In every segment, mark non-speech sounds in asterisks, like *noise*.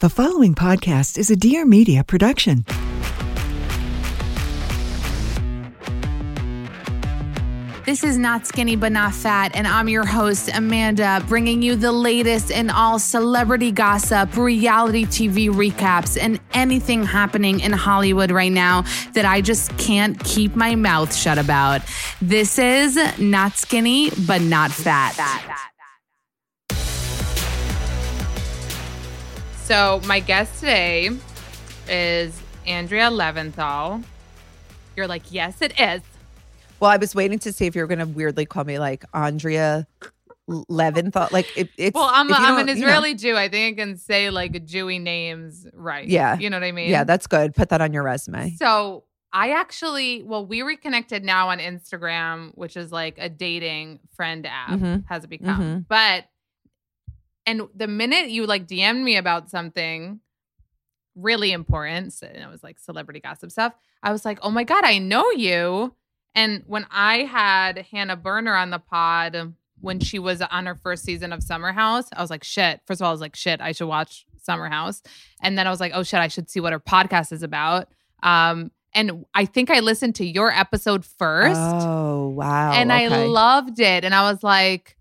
The following podcast is a Dear Media production. This is Not Skinny But Not Fat, and I'm your host, Amanda, bringing you the latest in all celebrity gossip, reality TV recaps, and anything happening in Hollywood right now that I just can't keep my mouth shut about. This is Not Skinny But Not Fat. So, my guest today is Andrea Lavinthal. You're like, yes, it is. Well, I was waiting to see if you were going to weirdly call me like Andrea Leventhal. Like it, it's Well, I'm, you I'm an don't- you know- Israeli Jew. I think I can say like Jewy names right. Yeah. You know what I mean? yeah, that's good. Put that on your resume. So I actually, well, we reconnected now on Instagram, which is like a dating friend app, Mhm. has it become. Mhm. But, and the minute you like DM'd me about something really important, and it was like celebrity gossip stuff, I was like, oh my God, I know you. And when I had Hannah Berner on the pod when she was on her first season of Summer House, I was like, shit. First of all, I was like, shit, I should watch Summer House. And then I was like, oh shit, I should see what her podcast is about. Um, and I think I listened to your episode first. Oh wow! and I loved it. And I was like,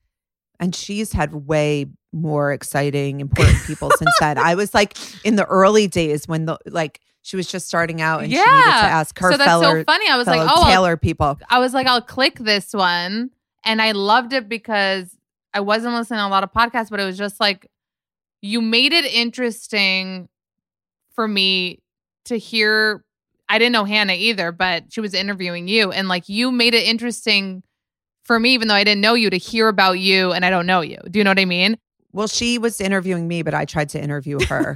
and she's had way more exciting, important people since then. I was like in the early days when the like she was just starting out and she needed to ask her so that's fellow, so funny. I was like, oh, I'll- Taylor people. I was like, I'll click this one. And I loved it because I wasn't listening to a lot of podcasts, but it was just like, you made it interesting for me to hear. I didn't know Hannah either, but she was interviewing you. And like, you made it interesting for me, even though I didn't know you, to hear about you and I don't know you. Do you know what I mean? Well, she was interviewing me, but I tried to interview her.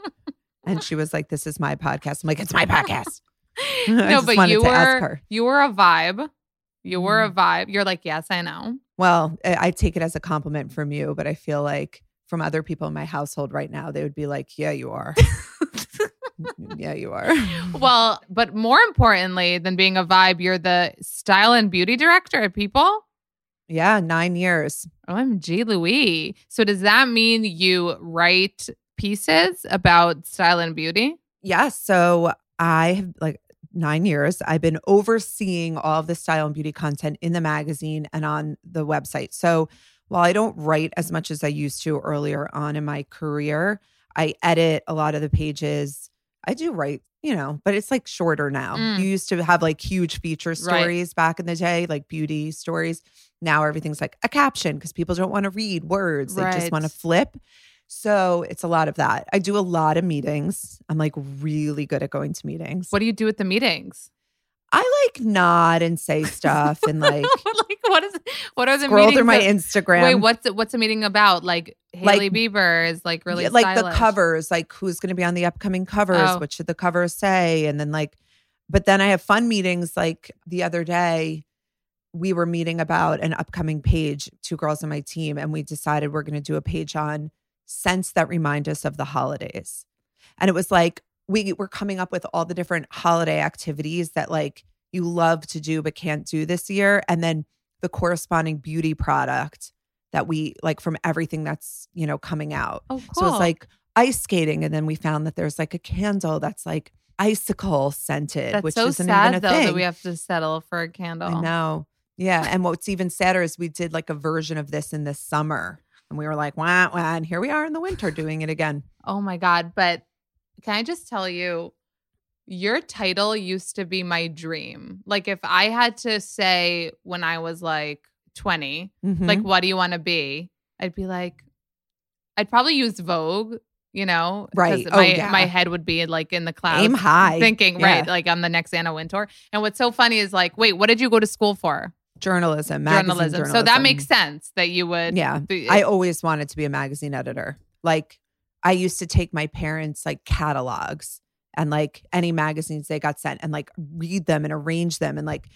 *laughs* and she was like, This is my podcast. I'm like, It's my podcast. *laughs* *laughs* No, but you were you were a vibe. You were Mm. a vibe. You're like, yes, I know. Well, I I take it as a compliment from you, but I feel like from other people in my household right now, they would be like, Yeah, you are. yeah, you are. Well, but more importantly than being a vibe, you're the style and beauty director at People. Yeah, nine years. OMG, Louis. So does that mean you write pieces about style and beauty? Yeah. So I have like nine years. I've been overseeing all of the style and beauty content in the magazine and on the website. So while I don't write as much as I used to earlier on in my career, I edit a lot of the pages. I do write, you know, but it's like shorter now. Mm. You used to have like huge feature stories back in the day, like beauty stories. Now everything's like a caption because people don't want to read words. They just want to flip. So it's a lot of that. I do a lot of meetings. I'm like really good at going to meetings. What do you do at the meetings? I like nod and say stuff and like *laughs* like what is what are the scroll through my that- Instagram. Wait, what's it, what's a meeting about? Like Hailey Like- Bieber is like really Yeah, like the covers, like who's going to be on the upcoming covers? Oh. What should the covers say? And then like, but then I have fun meetings. Like the other day, we were meeting about an upcoming page. Two girls on my team, and we decided we're going to do a page on scents that remind us of the holidays. And it was like we were coming up with all the different holiday activities that like you love to do but can't do this year, and then the corresponding beauty product that we like from everything that's you know coming out. Oh, cool. So it's like ice skating, and then we found that there's like a candle that's like icicle scented, that's which so isn't sad even a though thing. that we have to settle for a candle. I know. Yeah, and what's even sadder is we did like a version of this in the summer, and we were like, wah wah, and here we are in the winter doing it again. Oh my god! But Can I just tell you, your title used to be my dream. Like if I had to say when I was like 20, Mhm. like what do you want to be? I'd be like, I'd probably use Vogue. You know, Right. Oh, My yeah. my head would be like in the clouds, aim high. thinking Yeah. right, like I'm the next Anna Wintour. And what's so funny is like, wait, what did you go to school for? Journalism, magazine Journalism. journalism. So that makes sense that you would. Yeah. be- I always wanted to be a magazine editor. Like I used to take my parents like catalogs and like any magazines they got sent and like read them and arrange them and like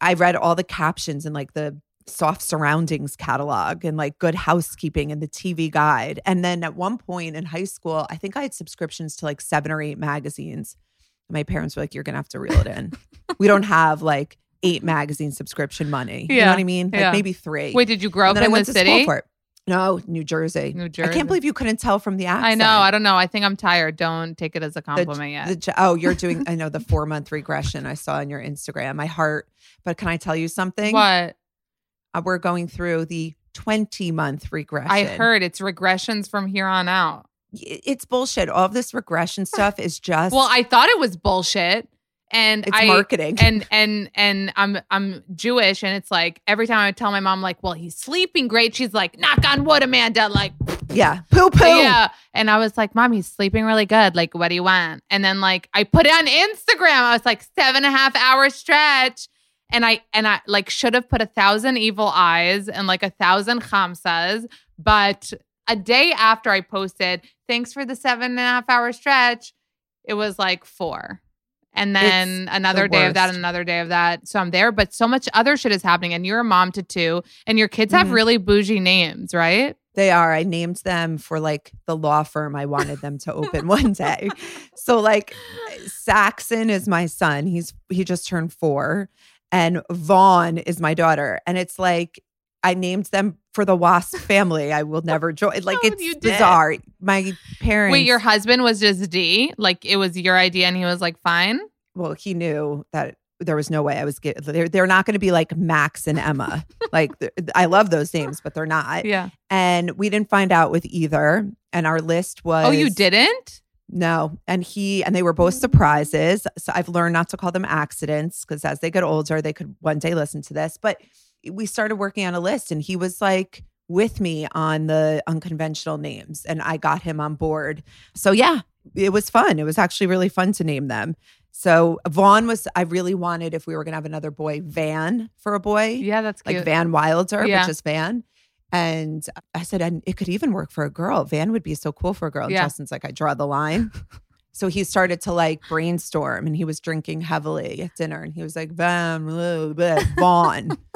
I read all the captions and like the soft surroundings catalog and like good housekeeping and the TV guide. And then at one point in high school, I think I had subscriptions to like seven or eight magazines. My parents were like, You're gonna have to reel it in. *laughs* we don't have like eight magazine subscription money. Yeah. You know what I mean? Like Yeah. maybe three. Wait, did you grow And up then I in went the to school city? for it. No, New Jersey. New Jersey. I can't believe you couldn't tell from the accent. I know. I don't know. I think I'm tired. Don't take it as a The- compliment yet. the oh, you're doing. I know the four month regression I saw on your Instagram. My heart. But can I tell you something? what? Uh, we're going through the twenty month regression. I heard it's regressions from here on out. It's bullshit. All of this regression stuff is just. Well, I thought it was bullshit. And it's I marketing. and and and I'm I'm Jewish and it's like every time I would tell my mom like, well, he's sleeping great, she's like, knock on wood, Amanda, like yeah, poo poo. Yeah. And I was like, Mom, he's sleeping really good. Like, what do you want? And then like I put it on Instagram. I was like, seven and a half hour stretch. And I and I like should have put a thousand evil eyes and like a thousand chamsas. But a day after I posted, thanks for the seven and a half hour stretch, it was like four. And then It's another the day of that, and another day of that. So I'm there, but so much other shit is happening. And you're a mom to two, and your kids have Mhm. really bougie names, right? They are. I named them for like the law firm I wanted them to open *laughs* one day. So like Saxon is my son. He's he just turned 4 and Vaughn is my daughter. And it's like I named them for the Wasp family. I will never join. Like Oh, it's you did. bizarre. My parents Wait, your husband was just D? Like it was your idea and he was like, fine? well, he knew that there was no way I was get they're, they're not going to be like Max and Emma. *laughs* like I love those names, but they're not. Yeah. And we didn't find out with either. And our list was Oh, you didn't? No. And he and they were both surprises. So I've learned not to call them accidents because as they get older, they could one day listen to this. But we started working on a list and he was like with me on the unconventional names and I got him on board. So yeah, it was fun. It was actually really fun to name them. So Vaughn was I really wanted if we were gonna have another boy, Van for a boy Yeah, that's cute. like Van Wilder, Yeah. but just Van. And I said, and it could even work for a girl. Van would be so cool for a girl. And Yeah. Justin's like, I draw the line. *laughs* so he started to like brainstorm and he was drinking heavily at dinner and he was like, Van, Vaughn. *laughs*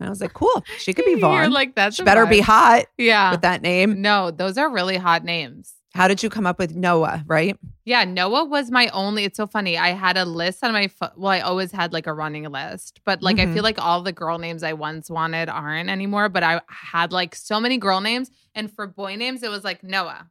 and I was like, cool. She could be *laughs* You're like, that's better be hot Yeah. with that name. No, those are really hot names. How did you come up with Noah, right? Yeah, Noah was my only. It's so funny. I had a list on my phone. Well, I always had like a running list, but like I Mhm. feel like all the girl names I once wanted aren't anymore. But I had like so many girl names, and for boy names, it was like Noah.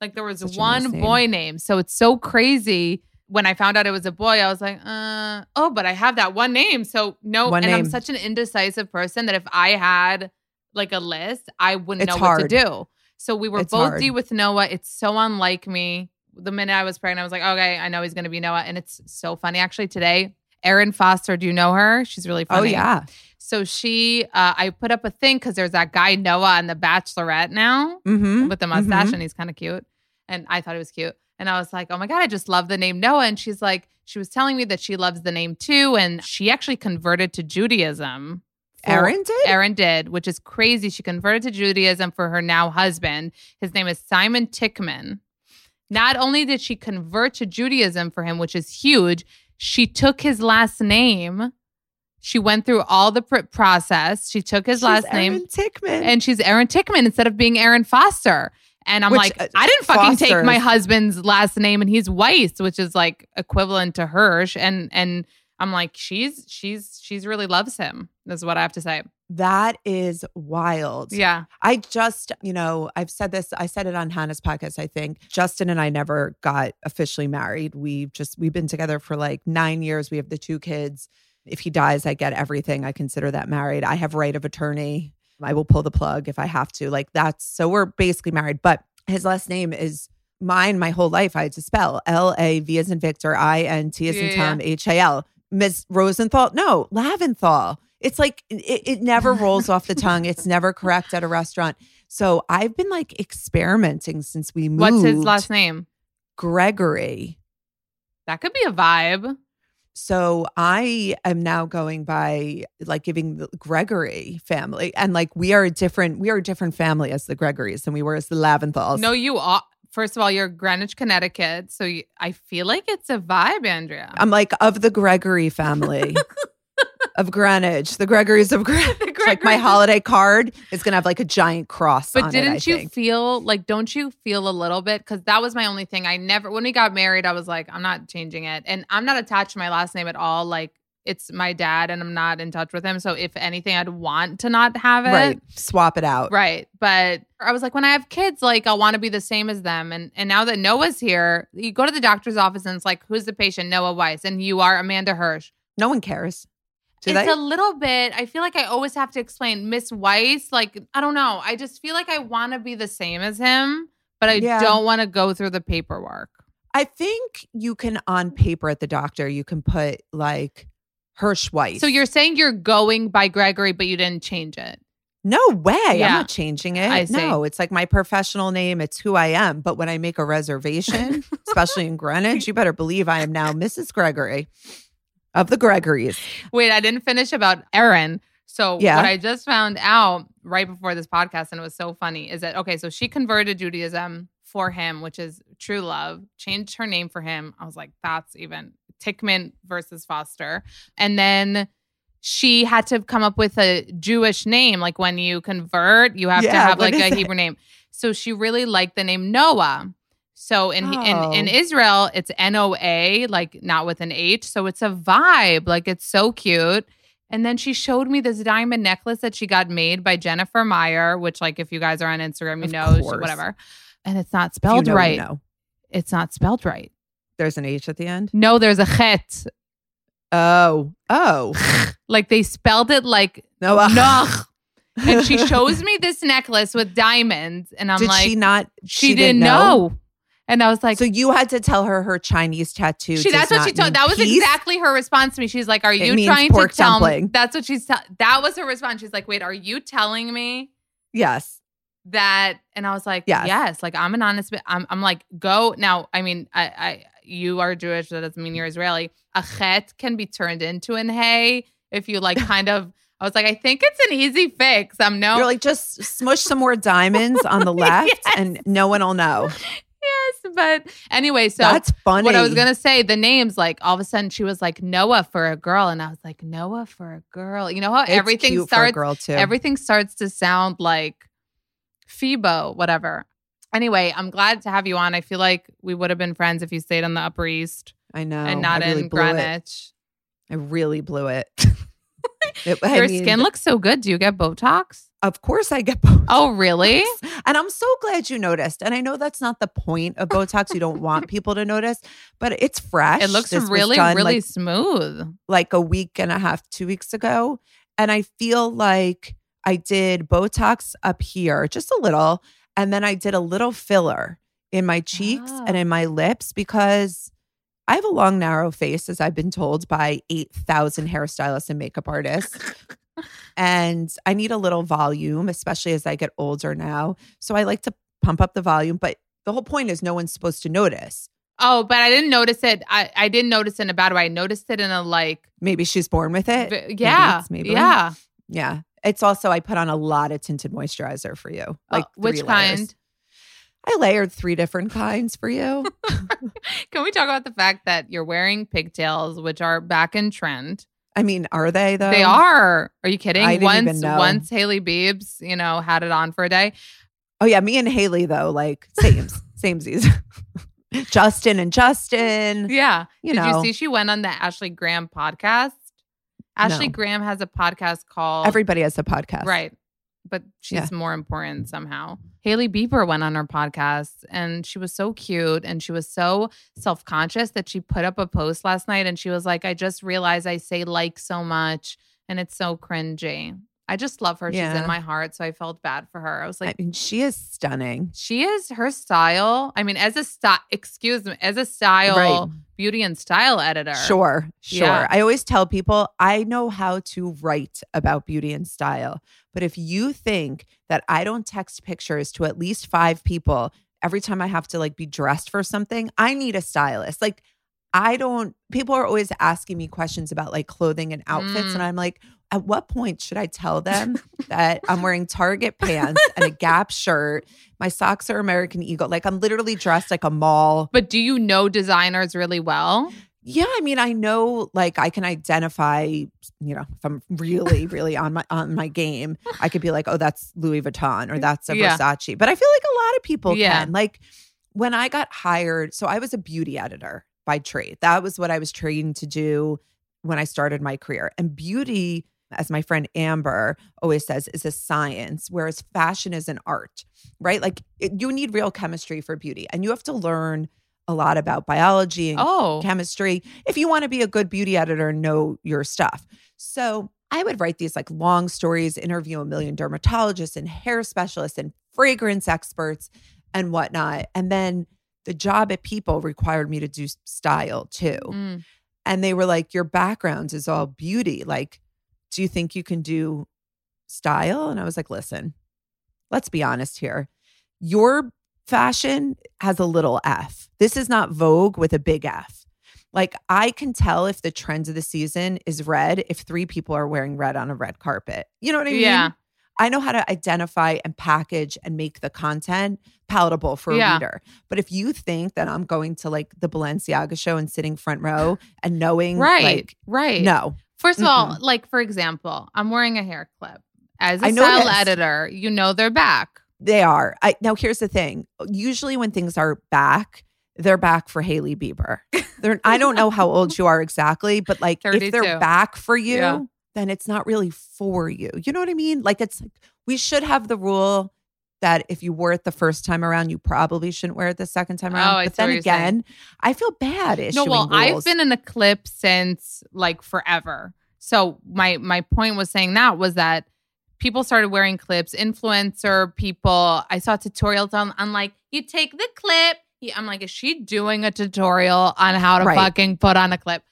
Like there was Such one nice name. boy name, so it's so crazy. When I found out it was a boy, I was like, uh, oh, but I have that one name, so no. One and I'm such an indecisive person that if I had like a list, I wouldn't It's know what to do. So we were It's both hard. D with Noah. It's so unlike me. The minute I was pregnant, I was like, okay, I know he's going to be Noah. And it's so funny. Actually, today, Erin Foster, do you know her? She's really funny. Oh, yeah. So she, uh, I put up a thing because there's that guy Noah on The Bachelorette now Mm-hmm. with the mustache Mhm. and he's kind of cute. And I thought it was cute. And I was like, oh my God, I just love the name Noah. And she's like, she was telling me that she loves the name too. And she actually converted to Judaism. Erin did? Erin did, which is crazy. She converted to Judaism for her now husband. His name is Simon Tikhman. Not only did she convert to Judaism for him, which is huge, she took his last name. She went through all the pr- process. She took his She's last name Erin Tikhman. and she's Erin Tikhman instead of being Erin Foster. And I'm Which, like, uh, I didn't fucking take my husband's last name, and he's Weiss, which is like equivalent to Hirsch. And and I'm like, she's she's she's really loves him. Is what I have to say. that is wild. Yeah, I just, you know, I've said this, I said it on Hannah's podcast, I think. Justin and I never got officially married. We just, we've been together for like nine years. We have the two kids. If he dies, I get everything. I consider that married. I have right of attorney. I will pull the plug if I have to. Like that's, so we're basically married. But his last name is Mine, my whole life, I had to spell L A V as in Victor, I N T as in Yeah. Tom, H A L. Ms. Rosenthal, no, Lavinthal. It's like it, it never *laughs* rolls off the tongue. It's never correct at a restaurant. So I've been like experimenting since we moved. What's his last name? Gregory. That could be a vibe. So I am now going by like giving the Gregory family, and like we are a different, we are a different family as the Gregorys than we were as the Lavinthals. No, you are. First of all, you're Greenwich, Connecticut. So you, I feel like it's a vibe, Andrea. I'm like of the Gregory family *laughs* of Greenwich, the Gregorys of Greenwich. *laughs* Like my holiday card is gonna have like a giant cross. But on didn't it, I you think. feel like, don't you feel a little bit? Because that was my only thing. I never, when we got married, I was like, I'm not changing it. And I'm not attached to my last name at all. Like, it's my dad and I'm not in touch with him. So if anything, I'd want to not have it. right? Swap it out. Right. But I was like, when I have kids, like I'll want to be the same as them. And and now that Noah's here, you go to the doctor's office and it's like, who's the patient? Noah Weiss. And you are Amanda Hirsch. No one cares. It's a little bit, I feel like I always have to explain Miss Weiss. Like, I don't know. I just feel like I want to be the same as him, but I Yeah. don't want to go through the paperwork. I think you can on paper at the doctor, you can put like Hirschweiss. So you're saying you're going by Gregory, but you didn't change it. No way. I'm not changing it. I see. No, it's like my professional name. It's who I am. But when I make a reservation, *laughs* especially in Greenwich, you better believe I am now Mrs. Gregory of the Gregorys. Wait, I didn't finish about Erin. So Yeah. what I just found out right before this podcast, and it was so funny, is that okay? So she converted to Judaism for him, which is true love. Changed her name for him. I was like, that's even Tikhman versus Foster, and then. She had to come up with a Jewish name. Like when you convert, you have to have like a it? Hebrew name. So she really liked the name Noah. So in Oh. in in Israel, it's N O A, like not with an H. So it's a vibe. Like it's so cute. And then she showed me this diamond necklace that she got made by Jennifer Meyer, which like if you guys are on Instagram, you Of know, she- whatever. And it's not If you spelled know, you right. know. It's not spelled right. There's an H at the end. No, there's a chet. Oh, oh. *laughs* Like they spelled it like No, uh, Noch. *laughs* And she shows me this necklace with diamonds, and I'm did like, she not? she, didn't know. And I was like, so you had to tell her her Chinese tattoo. She, that's what she told. That was peace? exactly her response to me. She's like, "Are you trying to tell dumpling. me?" That's what she's. Te- that was her response. She's like, "Wait, are you telling me Yes. that?" And I was like, Yes. "Yes." Like I'm an honest. I'm. I'm like, go now. I mean, I. I you are Jewish. That doesn't mean you're Israeli. A chet can be turned into an hey if you like. Kind of. *laughs* I was like, I think it's an easy fix. I'm no. You're like, just smush some more diamonds on the *laughs* left Yes. and no one will know. But anyway. So That's funny. What I was gonna say, the names, like all of a sudden she was like Noah for a girl, and I was like Noah for a girl. You know how It's everything cute for a starts, girl too. everything starts to sound like Phoebo, whatever. Anyway, I'm glad to have you on. I feel like we would have been friends if you stayed on the Upper East I know. and not really in blew it. Greenwich. I really blew it. *laughs* It- I Your mean, skin looks so good. Do you get Botox? Of course, I get *laughs* Botox. Oh, really? And I'm so glad you noticed. And I know that's not the point of Botox. You don't want *laughs* people to notice, but it's fresh. It looks This really, really like, smooth. like a week and a half, two weeks ago. And I feel like I did Botox up here, just a little. And then I did a little filler in my cheeks Ah. and in my lips because I have a long, narrow face, as I've been told by 8,000 hairstylists and makeup artists. And I need a little volume, especially as I get older now. So I like to pump up the volume. But the whole point is no one's supposed to notice. Oh, but I didn't notice it. I, I didn't notice it in a bad way. I noticed it in a like, Maybe she's born with it. Maybe yeah, it's Maybelline. yeah. Yeah. It's also I put on a lot of tinted moisturizer for you. Oh, like Oh, which layers. kind? I layered three different kinds for you. *laughs* Can we talk about the fact that you're wearing pigtails, which are back in trend? I mean, are they though? They are. Are you kidding? I didn't once, even know. once Hailey Biebs, you know, had it on for a day. Oh yeah, me and Hailey though, like same, same *laughs* samesies. *laughs* Justin and Justin. Yeah. You Did know. you see she went on the Ashley Graham podcast? Ashley No. Graham has a podcast called Everybody has a podcast. Right. But she's Yeah. more important somehow. Hailey Bieber went on her podcast and she was so cute and she was so self conscious that she put up a post last night and she was like, I just realized I say like so much and it's so cringy. I just love her. She's in my heart. So I felt bad for her. I was like, I mean, she is stunning. she is her style. I mean, as a style, excuse me, as a style Right. beauty and style editor. Sure, sure. Yeah. I always tell people I know how to write about beauty and style. But if you think that I don't text pictures to at least five people every time I have to like be dressed for something, I need a stylist. Like, I don't, people are always asking me questions about like clothing and outfits. Mm. And I'm like, at what point should I tell them *laughs* that I'm wearing Target pants and a Gap shirt? My socks are American Eagle. Like, I'm literally dressed like a mall But do you know designers really well? yeah, I mean, I know like I can identify, you know, if I'm really, *laughs* really on my on my game, I could be like, oh, that's Louis Vuitton or that's a Yeah. Versace. But I feel like a lot of people Yeah. can. Like when I got hired, so I was a beauty editor by trade. That was what I was trained to do when I started my career. And beauty, as my friend Amber always says, is a science, whereas fashion is an art, right? Like it, you need real chemistry for beauty, and you have to learn a lot about biology and Oh, chemistry if you want to be a good beauty editor and know your stuff. So I would write these like long stories, interview a million dermatologists and hair specialists and fragrance experts and whatnot. And then the job at People required me to do style too. Mm. And they were like, Your background is all beauty. Like, do you think you can do style? And I was like, Listen, let's be honest here. Your fashion has a little F. This is not Vogue with a big F. Like, I can tell if the trend of the season is red if three people are wearing red on a red carpet. You know what I mean? Yeah. I know how to identify and package and make the content palatable for a Yeah. reader. But if you think that I'm going to like the Balenciaga show and sitting front row and knowing, right, like, right. no, First of all, like for example, I'm wearing a hair clip. As a I style noticed. editor, you know they're back. they are. I now here's the thing. Usually when things are back, they're back for Hailey Bieber. They're I don't know how old *laughs* you are exactly, but like if they're back for you, Yeah. then it's not really for you. You know what I mean? Like it's like we should have the rule that if you wore it the first time around, you probably shouldn't wear it the second time around. Oh, but then you're saying. again, I feel bad No, well, I've been in a clip since like forever. So my my point was saying that was that people started wearing clips, influencer people. I saw tutorials on on like you take the clip. I'm like, is she doing a tutorial on how to Right. fucking put on a clip?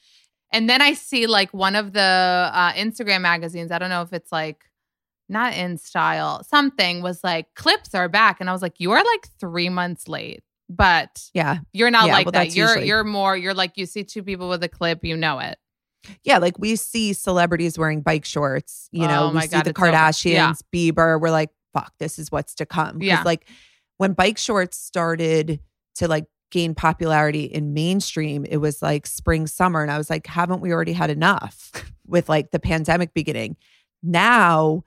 And then I see like one of the uh, Instagram magazines. I don't know if it's like not in style. Something was like clips are back, and I was like, you are like three months late, but yeah. you're not Yeah, like well, that. You're usually- you're more. You're like you see two people with a clip, you know it. Yeah, like we see celebrities wearing bike shorts. You know, Oh we see God, the. Kardashians, Yeah. Bieber. We're like, fuck, this is what's to come. 'Cause, Yeah. like when bike shorts started to like gain popularity in mainstream, it was like spring, summer. And I was like, haven't we already had enough with like the pandemic beginning? Now,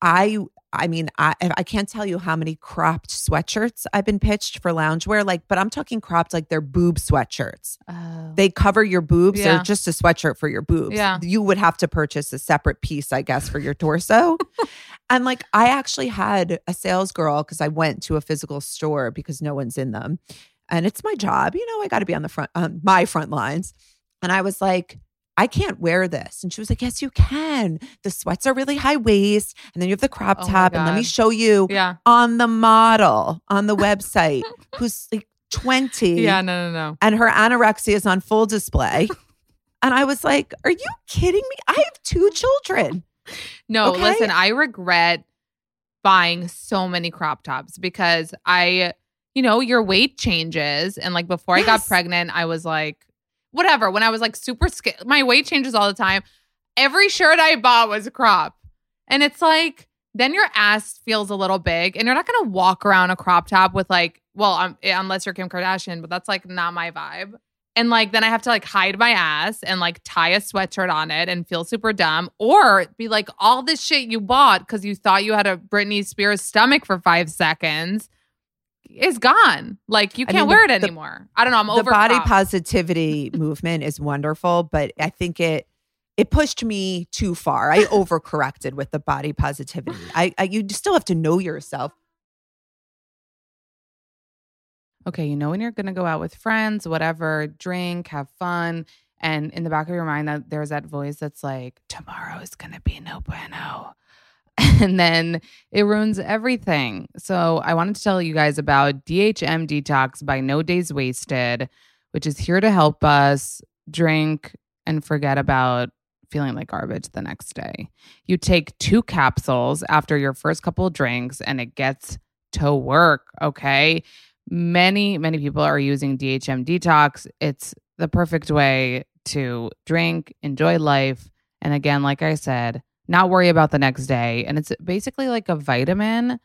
I I mean, I I can't tell you how many cropped sweatshirts I've been pitched for loungewear. Like, but I'm talking cropped like they're boob sweatshirts Oh. they cover your boobs. Yeah. They're just a sweatshirt for your boobs. Yeah. You would have to purchase a separate piece, I guess, for your torso. *laughs* and like, I actually had a sales girl because I went to a physical store because no one's in them. And it's my job. You know, I got to be on the front, on my front lines. And I was like, I can't wear this. And she was like, Yes, you can. The sweats are really high waist. And then you have the crop Oh top. And let me show you yeah. on the model on the website *laughs* who's like 20 Yeah. No. No. No. and her anorexia is on full display. *laughs* and I was like, Are you kidding me? I have two children. No. Okay. Listen, I regret buying so many crop tops because I, you know, your weight changes, and like before I got pregnant, I was like, whatever. When I was like super scared, my weight changes all the time. Every shirt I bought was a crop, and it's like. Then your ass feels a little big, and you're not gonna walk around a crop top with like, well, um, unless you're Kim Kardashian, but that's like not my vibe. And like, then I have to like hide my ass and like tie a sweatshirt on it and feel super dumb, or be like, all this shit you bought because you thought you had a Britney Spears stomach for five seconds is gone. Like, you can't mean, wear the- it the- anymore. I don't know. I'm the over the body positivity *laughs* movement is wonderful, but I think it it pushed me too far. I *laughs* overcorrected with the body positivity. I, I you still have to know yourself. okay, you know when you're gonna go out with friends, whatever, drink, have fun, and in the back of your mind, that there's that voice that's like, tomorrow is gonna be no bueno. *laughs* and then it ruins everything. So I wanted to tell you guys about DHM Detox by No Days Wasted, which is here to help us drink and forget about feeling like garbage the next day. You take two capsules after your first couple of drinks and it gets to work, okay? Many, many people are using DHM Detox. It's the perfect way to drink, enjoy life, and again, like I said, not worry about the next day. And it's basically like a vitamin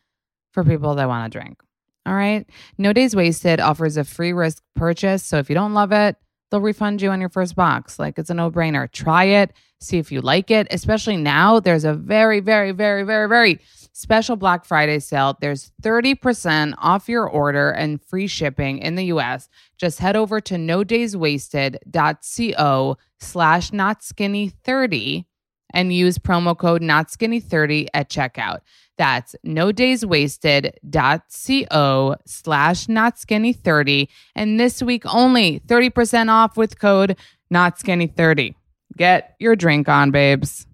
for people that want to drink. All right. No Days Wasted offers a free risk purchase. So if you don't love it, they'll refund you on your first box. Like it's a no brainer. Try it, see if you like it. Especially now, there's a very, very, very, very, very special Black Friday sale. There's 30% off your order and free shipping in the US. Just head over to no days wasted.co slash not skinny 30 and use promo code not skinny 30 at checkout. That's no days wasted co slash not skinny 30. And this week only 30% off with code not skinny 30. Get your drink on, babes.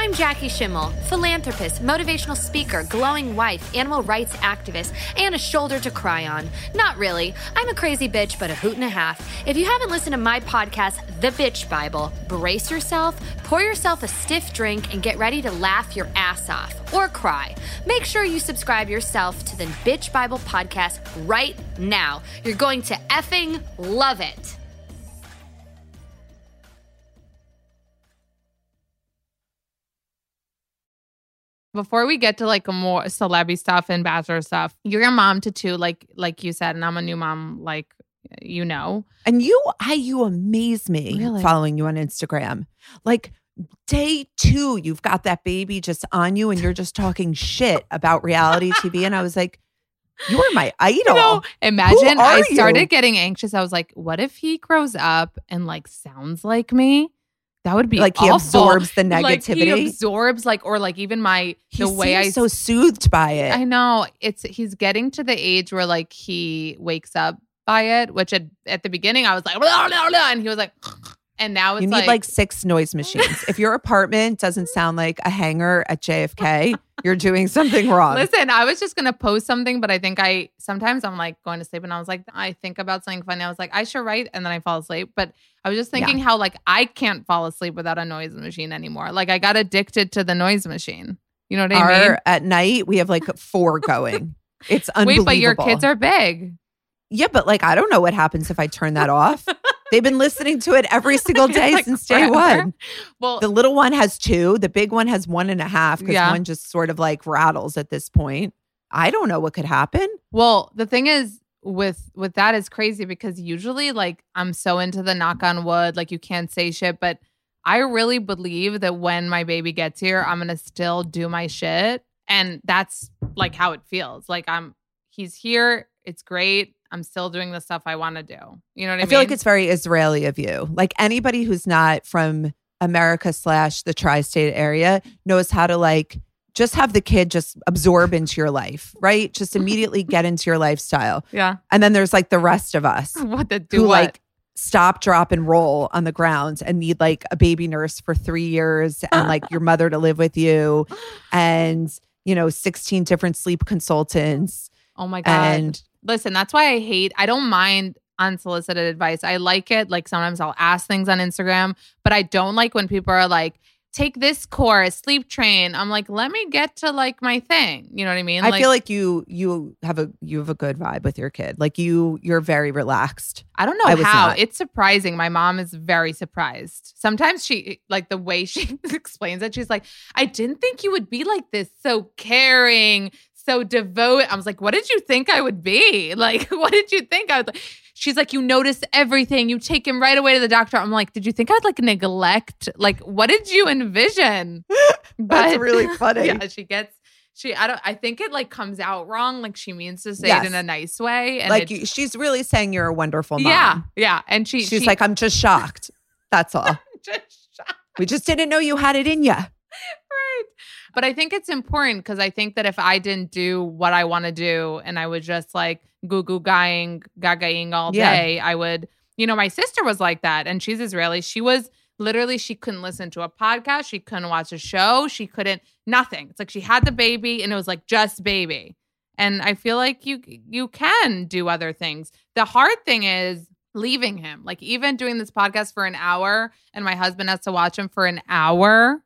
I'm Jackie Schimmel, philanthropist, motivational speaker, glowing wife, animal rights activist, and a shoulder to cry on. Not really. I'm a crazy bitch, but a hoot and a half. If you haven't listened to my podcast, The Bitch Bible, brace yourself, pour yourself a stiff drink, and get ready to laugh your ass off or cry. Make sure you subscribe yourself to the Bitch Bible podcast right now. You're going to effing love it. Before we get to like more celebby stuff and bachelor stuff, you're a mom to two, like like you said, and I'm a new mom, like you know. And you, I, you amaze me Really? following you on Instagram. Like day two, you've got that baby just on you, and you're just talking shit about reality TV. And I was like, you are my *laughs* idol. You know, imagine I started you? getting anxious. I was like, what if he grows up and like sounds like me? That would be like he awful. absorbs the negativity. Like he absorbs like or like even my he the way I so soothed by it. I know it's he's getting to the age where like he wakes up by it, which at, at the beginning I was like, blah, *laughs* blah, blah, and he was like, *laughs* and now it's you need like, like, six noise *laughs* machines. if your apartment doesn't sound like a hangar at JFK, you're doing something wrong. Listen, I was just gonna post something, but I think I sometimes I'm like going to sleep and I was like, I think about something funny. I was like, I should write, and then I fall asleep. But I was just thinking how like I can't fall asleep without a noise machine anymore. Like I got addicted to the noise machine. You know what I mean? Our, at night, we have like four *laughs* going. It's unbelievable. Wait, but your kids are big. Yeah, but like I don't know what happens if I turn that off. They've been listening to it every *laughs* single day Like since day forever. one. Well, The little one has two. The big one has one and a half because Yeah. one just sort of like rattles at this point. I don't know what could happen. Well, the thing is with with that is crazy because usually like I'm so into the knock on wood, like you can't say shit, but I really believe that when my baby gets here, I'm gonna still do my shit. And that's like how it feels. Like I'm he's here, it's great. I'm still doing the stuff I want to do. You know what I, mean? I feel like it's very Israeli of you. Like anybody who's not from America slash the tri-state area knows how to like just have the kid just absorb into your life, right? Just *laughs* immediately get into your lifestyle. yeah. And then there's like the rest of us *laughs* What the do who what? like stop, drop, and roll on the ground and need like a baby nurse for three years and like your mother to live with you *laughs* and, you know, 16 different sleep consultants. oh my god. And Listen, that's why I hate, I don't mind unsolicited advice. I like it. Like sometimes I'll ask things on Instagram, but I don't like when people are like, take this course, sleep train. I'm like, let me get to like my thing. You know what I mean? I feel like you you have a you have a good vibe with your kid. Like you you're very relaxed. I don't know I how. It's surprising. My mom is very surprised. Sometimes she like the way *laughs* she explains it, she's like, I didn't think you would be like this, so caring, so devoted. I was like, what did you think I would be? *laughs* Like, what did you think I would She's like, you notice everything. You take him right away to the doctor. I'm like, did you think I'd like neglect? Like, what did you envision? *laughs* That's But- really *laughs* funny. yeah, she gets she I don't I think it like comes out wrong. Like she means to say Yes. it in a nice way. And like you, she's really saying you're a wonderful mom. yeah, yeah. And she She's she- like, I'm just shocked. That's all. just shocked. We just didn't know you had it in you. But I think it's important because I think that if I didn't do what I want to do and I was just like goo goo guying, gagaing all Yeah. day, I would, you know, my sister was like that and she's Israeli. She was literally she couldn't listen to a podcast, she couldn't watch a show, she couldn't nothing. It's like she had the baby and it was like just baby. And I feel like you you can do other things. The hard thing is leaving him. Like even doing this podcast for an hour and my husband has to watch him for an hour.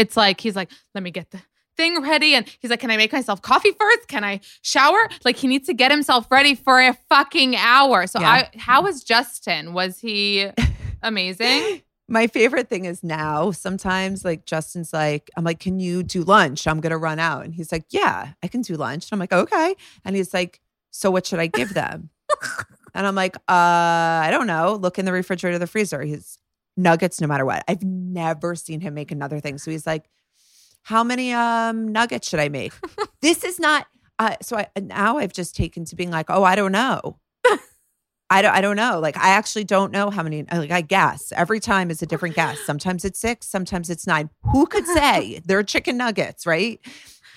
It's like he's like, "Let me get the thing ready." And he's like, "Can I make myself coffee first? Can I shower?" Like he needs to get himself ready for a fucking hour. So Yeah. I how was Justin? Was he *laughs* amazing? My favorite thing is now sometimes like Justin's like, I'm like, can you do lunch? I'm gonna run out. And he's like, Yeah, I can do lunch. And I'm like, okay. And he's like, So what should I give them? *laughs* and I'm like, uh, I don't know. Look in the refrigerator, the freezer. He's nuggets no matter what. I've never seen him make another thing. So he's like, How many um nuggets should I make? *laughs* this is not uh so I now I've just taken to being like, oh, I don't know. I don't, I don't know. Like, I actually don't know how many. Like, I guess every time is a different guess. Sometimes it's six, sometimes it's nine. Who could *laughs* say? They're chicken nuggets, right?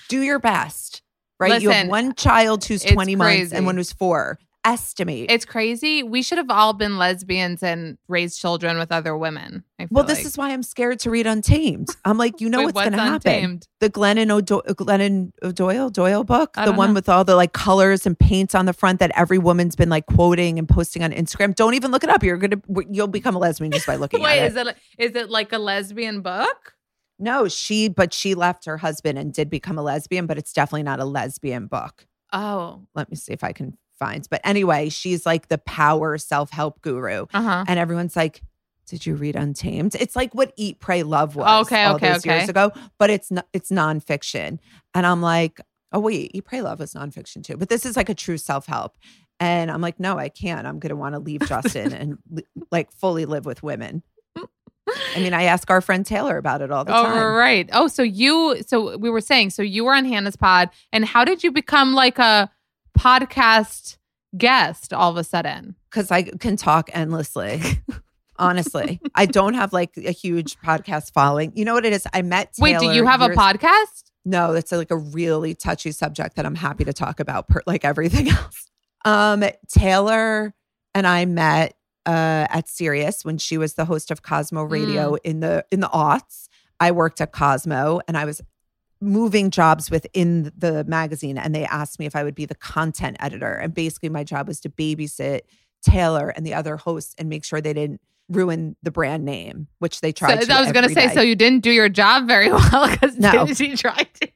Do your best, right? you have one child who's it's 20 months and one who's four. Estimate. It's crazy. We should have all been lesbians and raised children with other women. I feel well, this like. is why I'm scared to read Untamed. I'm like, you know *laughs* Wait, what's going to happen. The Glennon, O'Do- Glennon O'Doyle Doyle book, I the one know. with all the like colors and paints on the front that every woman's been like quoting and posting on Instagram. Don't even look it up. You're gonna you'll become a lesbian just by looking *laughs* Wait, at is it is it like a lesbian book? No, she, but she left her husband and did become a lesbian, but it's definitely not a lesbian book. Oh, Let me see if I can find. But anyway, she's like the power self help guru. uh huh. And everyone's like, did you read Untamed? It's like what Eat, Pray, Love was Okay, all okay, those years ago, but it's not, it's nonfiction. And I'm like, oh wait, Eat, Pray, Love was nonfiction too. But this is like a true self help. And I'm like, no, I can't. I'm gonna want to leave *laughs* Justin and like fully live with women. I mean, I ask our friend Taylor about it all the Oh, time. right. Oh, so you, so we were saying, so you were on Hannah's pod, and how did you become like a podcast guest all of a sudden? because I can talk endlessly. Honestly, *laughs* I don't have like a huge podcast following. You know what it is? I met. Wait, do you have a podcast? No, it's like a really touchy subject that I'm happy to talk about, per, like everything *laughs* else. Um, Taylor and I met uh, at Sirius when she was the host of Cosmo Radio in the in the aughts. I worked at Cosmo and I was moving jobs within the magazine, and they asked me if I would be the content editor. And basically, my job was to babysit Taylor and the other hosts and make sure they didn't ruin the brand name, which they tried. So, to I was going to say, day. so you didn't do your job very *laughs* well because No. she tried to.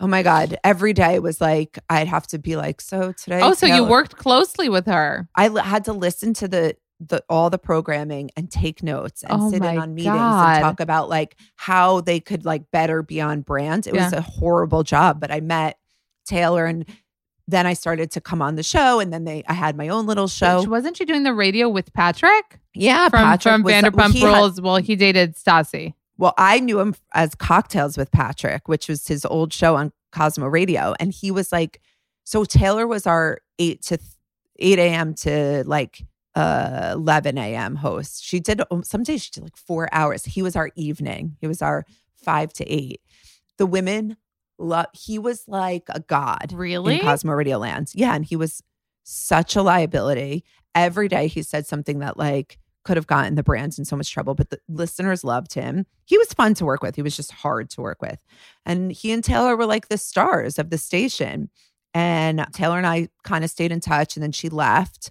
Oh my God. Every day was like, I'd have to be like, so today. Oh, so you worked closely with her. I l- had to listen to the, the all the programming and take notes and Oh sit in on meetings God. and talk about like how they could like better be on brand. It was a horrible job, but I met Taylor and then I started to come on the show and then they I had my own little show. Which- Wasn't she doing the radio with Patrick? yeah, From, Patrick from was- uh, Vanderpump had- Rules. well, he dated Stassi. Well, I knew him as Cocktails with Patrick, which was his old show on Cosmo Radio. And he was like, so Taylor was our 8 to th- 8 a.m. to like uh 11 a.m. host. She did, um, some days she did like four hours. He was our evening, he was our five to eight. The women, lo- he was like a god Really? in Cosmo Radio Land. Yeah. And he was such a liability. Every day he said something that like could have gotten the brands in so much trouble, but the listeners loved him. He was fun to work with. He was just hard to work with. And he and Taylor were like the stars of the station. And Taylor and I kind of stayed in touch and then she left.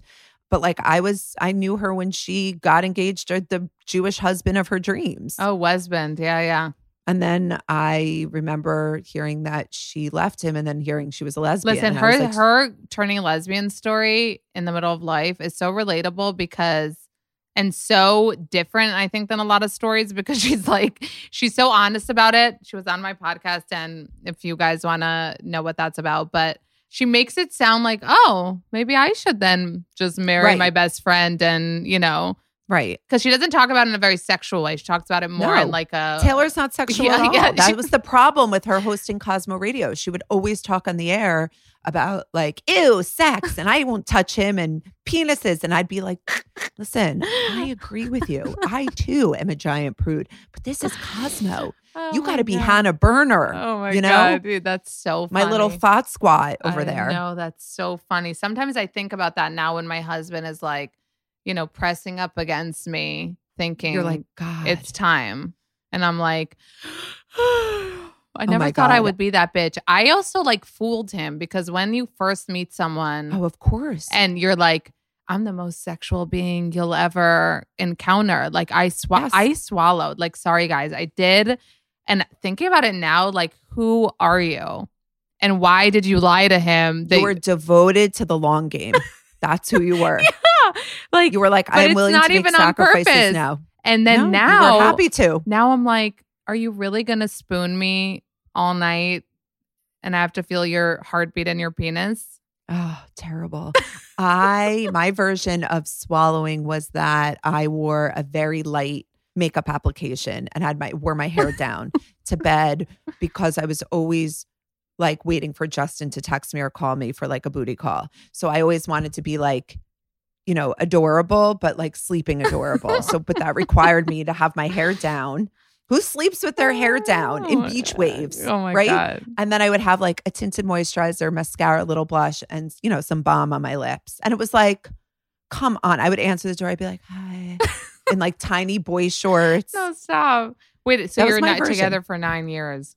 But like I was, I knew her when she got engaged to the Jewish husband of her dreams. Oh, husband. Yeah, yeah. And then I remember hearing that she left him and then hearing she was a lesbian. Listen, her like, her turning lesbian story in the middle of life is so relatable because and so different, I think, than a lot of stories because *laughs* she's like she's so honest about it. She was on my podcast, and if you guys want to know what that's about, but she makes it sound like, oh, maybe I should then just marry Right. my best friend, and you know, right. because she doesn't talk about it in a very sexual way. She talks about it more No. in like a Taylor's not *laughs* sexual yeah, at all. yeah, that she- was the problem with her hosting Cosmo Radio. She would always talk on the air about like, ew, sex, and I won't touch him and penises. And I'd be like, listen, I *laughs* agree with you. I too am a giant prude, but this is Cosmo. Oh you got to be God. Hannah Berner. Oh my you know? god, dude, that's so funny. My little thought squat over I there. No, that's so funny. Sometimes I think about that now when my husband is like, you know, pressing up against me thinking You're like, God. it's time. And I'm like, *gasps* I Oh never my thought I would be that bitch. I also like fooled him because when you first meet someone oh, of course. and you're like, I'm the most sexual being you'll ever encounter. Like I sw- Yes. I swallowed. Like, sorry guys, I did. And thinking about it now, like, who are you? And why did you lie to him? you were devoted to the long game. *laughs* That's who you were. *laughs* *laughs* like, You were like, I am willing not to make even on sacrifices purpose. now. and then No, now, happy to. now I'm like, are you really gonna spoon me all night? And I have to feel your heartbeat in your penis. Oh, terrible. I my version of swallowing was that I wore a very light makeup application and had my wore my hair down to bed because I was always like waiting for Justin to text me or call me for like a booty call. So I always wanted to be like you know, adorable, but like sleeping adorable. so, but that required me to have my hair down. Who sleeps with their hair down Oh in beach God. waves? Oh my right? god. And then I would have like a tinted moisturizer, mascara, little blush, and you know, some balm on my lips. And it was like, come on. I would answer the door. I'd be like, hi. in like tiny boy shorts. No, stop. Wait, so you're not version. together for nine years.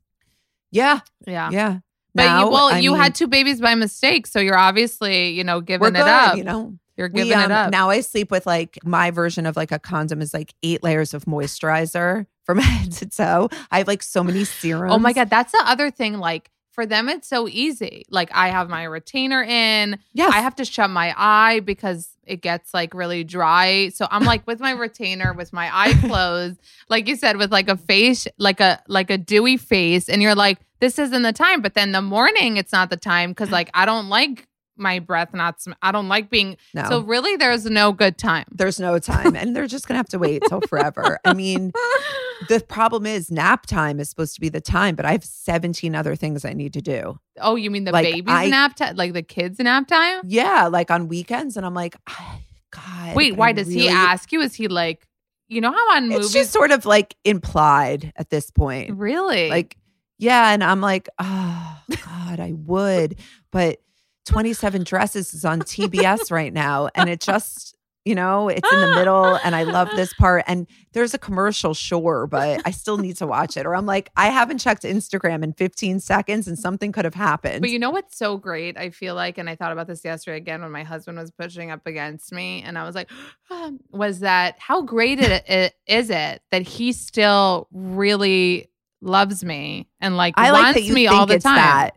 Yeah. Yeah. Yeah. But Now, you, well, I you mean, had two babies by mistake, so you're obviously, you know, giving good, it up. you know. You're We, giving it um, up. Now I sleep with like my version of like a condom is like eight layers of moisturizer from *laughs* head to toe. I have like so many serums. oh my god, that's the other thing. Like for them, it's so easy. Like I have my retainer in. Yes. I have to shut my eye because it gets like really dry. So I'm like with my retainer, with my eye *laughs* closed, like you said, with like a face, like a like a dewy face, and you're like, this isn't the time. But then the morning, it's not the time because *sighs* like I don't like my breath not. Sm- I don't like being. no. So really, there's no good time. there's no time. And they're just gonna have to wait till forever. I mean, *laughs* the problem is nap time is supposed to be the time, but I have 17 other things I need to do. Oh, you mean the Like, baby's I- nap time, like the kids' nap time? Yeah, like on weekends, and I'm like, "Ah, God. Wait, why I does he ask you? Is he like, you know how on It's movies? just sort of like implied at this point. really? Like, yeah, and I'm like, oh God, I would, but 27 dresses is on TBS *laughs* right now, and it just. You know, it's in the *laughs* middle, and I love this part. And there's a commercial, sure, but I still need to watch it. Or I'm like, I haven't checked Instagram in 15 seconds, and something could have happened. But you know what's so great? I feel like, and I thought about this yesterday again when my husband was pushing up against me, and I was like, *gasps* um, was that how great it, it is it that he still really loves me and like I like wants that you me think all the it's time. that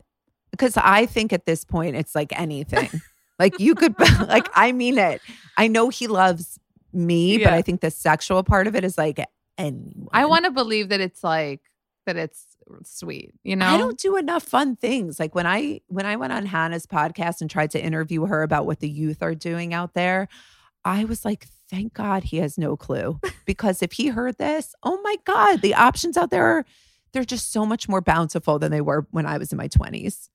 because I think at this point it's like anything. like you could, *laughs* like I mean it. I know he loves me, but I think the sexual part of it is like anyone. I want to believe that it's like that it's sweet, you know? I don't do enough fun things. Like when I when I went on Hannah's podcast and tried to interview her about what the youth are doing out there, I was like, thank God he has no clue. *laughs* Because if he heard this, oh my God, the options out there are they're just so much more bountiful than they were when I was in my 20s.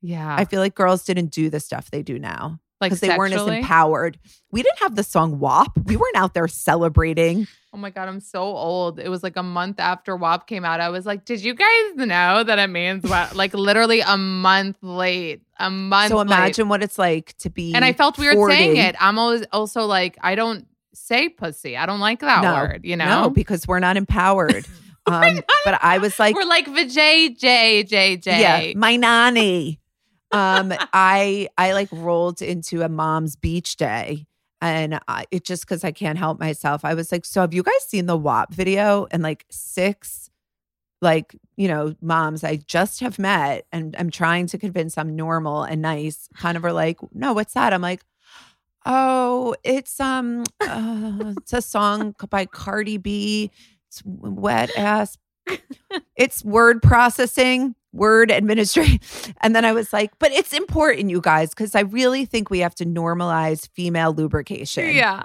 Yeah. I feel like girls didn't do the stuff they do now like because they weren't as empowered. We didn't have the song WAP. We weren't out there celebrating. Oh my god, I'm so old. It was like a month after WAP came out. I was like, "Did you guys know that it means what?" *laughs* Like literally a month late. A month. so late. imagine what it's like to be. And I felt weird 40. saying it. I'm always also like, I don't say pussy. I don't like that no, word. You know, no, because we're not empowered. *laughs* um, but I was like, we're like Vijay J J J. yeah, my nanny. Um, I I like rolled into a mom's beach day. And I, it just because I can't help myself, I was like, "So have you guys seen the WAP video?" And like six, like you know, moms I just have met, and I'm trying to convince I'm normal and nice. Kind of are like, "No, what's that?" I'm like, "Oh, it's um, uh, it's a song by Cardi B. It's wet ass. It's word processing." Word administration. *laughs* And then I was like, but it's important, you guys, because I really think we have to normalize female lubrication. Yeah.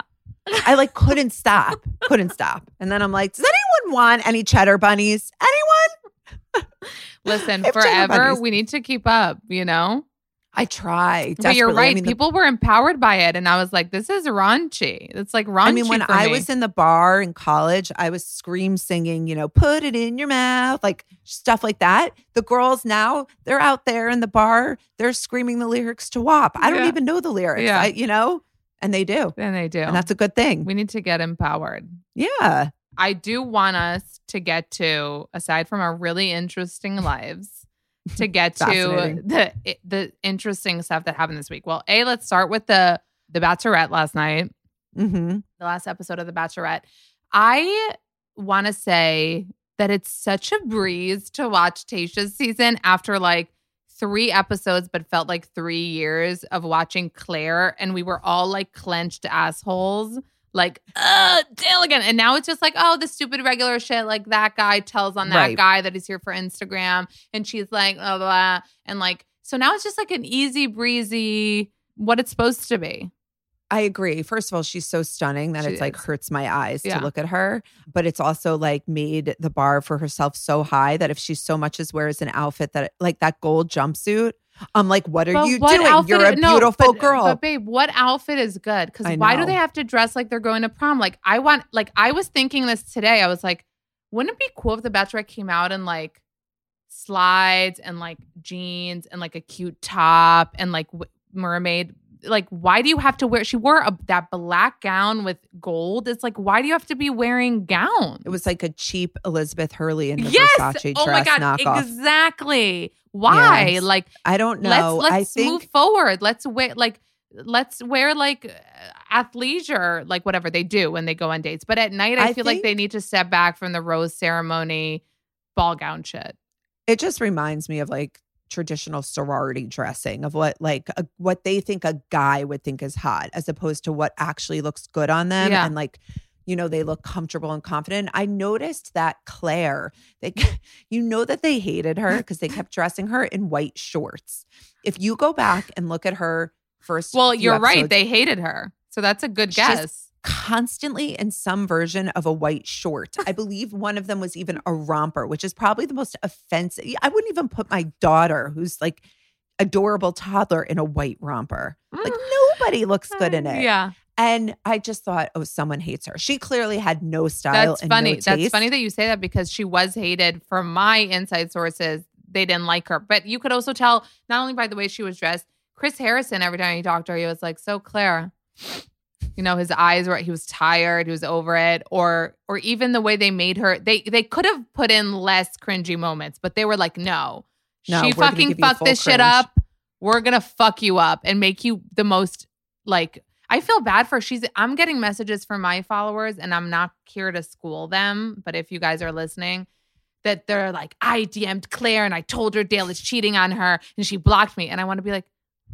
I like couldn't stop, couldn't stop. And then I'm like, does anyone want any cheddar bunnies? Anyone? *laughs* Listen, I have cheddar forever we need to keep up. You know. I try. But you're desperately. I right. mean, the- People were empowered by it, and I was like, "This is raunchy." It's like raunchy. I mean, when I me. was in the bar in college, I was scream singing, you know, put it in your mouth, like stuff like that. The girls now, they're out there in the bar, they're screaming the lyrics to WAP. I don't Yeah. even know the lyrics. Yeah. I, you know, And they do. And they do. And that's a good thing. we need to get empowered. yeah. I do want us to get to, aside from our really interesting lives, to get to the the interesting stuff that happened this week. Well, a let's start with the the Bachelorette last night, Mm-hmm. the last episode of the Bachelorette. I want to say that it's such a breeze to watch Tayshia's season after like three episodes, but felt like three years of watching Clare, and we were all like clenched assholes. Like, uh, Dale again. And now it's just like, oh, the stupid regular shit. Like that guy tells on that Right. guy that he's here for Instagram. And she's like, blah, blah. And like, so now it's just like an easy breezy, what it's supposed to be. I agree. First of all, she's so stunning that She it's like hurts my eyes Yeah. to look at her. But it's also like made the bar for herself so high that if she so much as wears an outfit that like that gold jumpsuit, I'm like, what are But you what doing? outfit You're a no, beautiful but- girl. But babe, what outfit is good? Because why do they have to dress like they're going to prom? Like I want, like I was thinking this today. I was like, wouldn't it be cool if the Bachelorette came out in like slides and like jeans and like a cute top and like w- mermaid? Like, why do you have to wear? She wore a, that black gown with gold. It's like, why do you have to be wearing gowns? it was like a cheap Elizabeth Hurley in the yes. Versace oh my dress god, knockoff. exactly. Why? Yes. Like I don't know. Let's let's think move forward. Let's wear like let's wear like athleisure, like whatever they do when they go on dates. But at night, I, I feel like they need to step back from the rose ceremony ball gown shit. it just reminds me of like traditional sorority dressing of what like a, what they think a guy would think is hot as opposed to what actually looks good on them Yeah. and like you know they look comfortable and confident i noticed that clare they *laughs* you know that they hated her *laughs* because they kept dressing her in white shorts if you go back and look at her first Well, you're right. They hated her, so that's a good guess. Constantly in some version of a white short. I *laughs* believe one of them was even a romper, which is probably the most offensive. I wouldn't even put my daughter, who's like adorable toddler, in a white romper. Like nobody looks good in it. Mm. Yeah, And I just thought, oh, someone hates her. She clearly had no style. that's funny. no that's funny that you say that because she was hated from my inside sources. They didn't like her, but you could also tell not only by the way she was dressed. Chris Harrison, every time he talked to her, he was like, "So Clare." You know, his eyes were he was tired, he was over it, or or even the way they made her. They they could have put in less cringy moments, but they were like, no, No, she fucking fucked this shit up. We're gonna fuck you up and make you the most like. I feel bad for she's. I'm getting messages from my followers, and I'm not here to school them. But if you guys are listening, that they're like, I DM'd Clare and I told her Dale is cheating on her, and she blocked me, and I want to be like,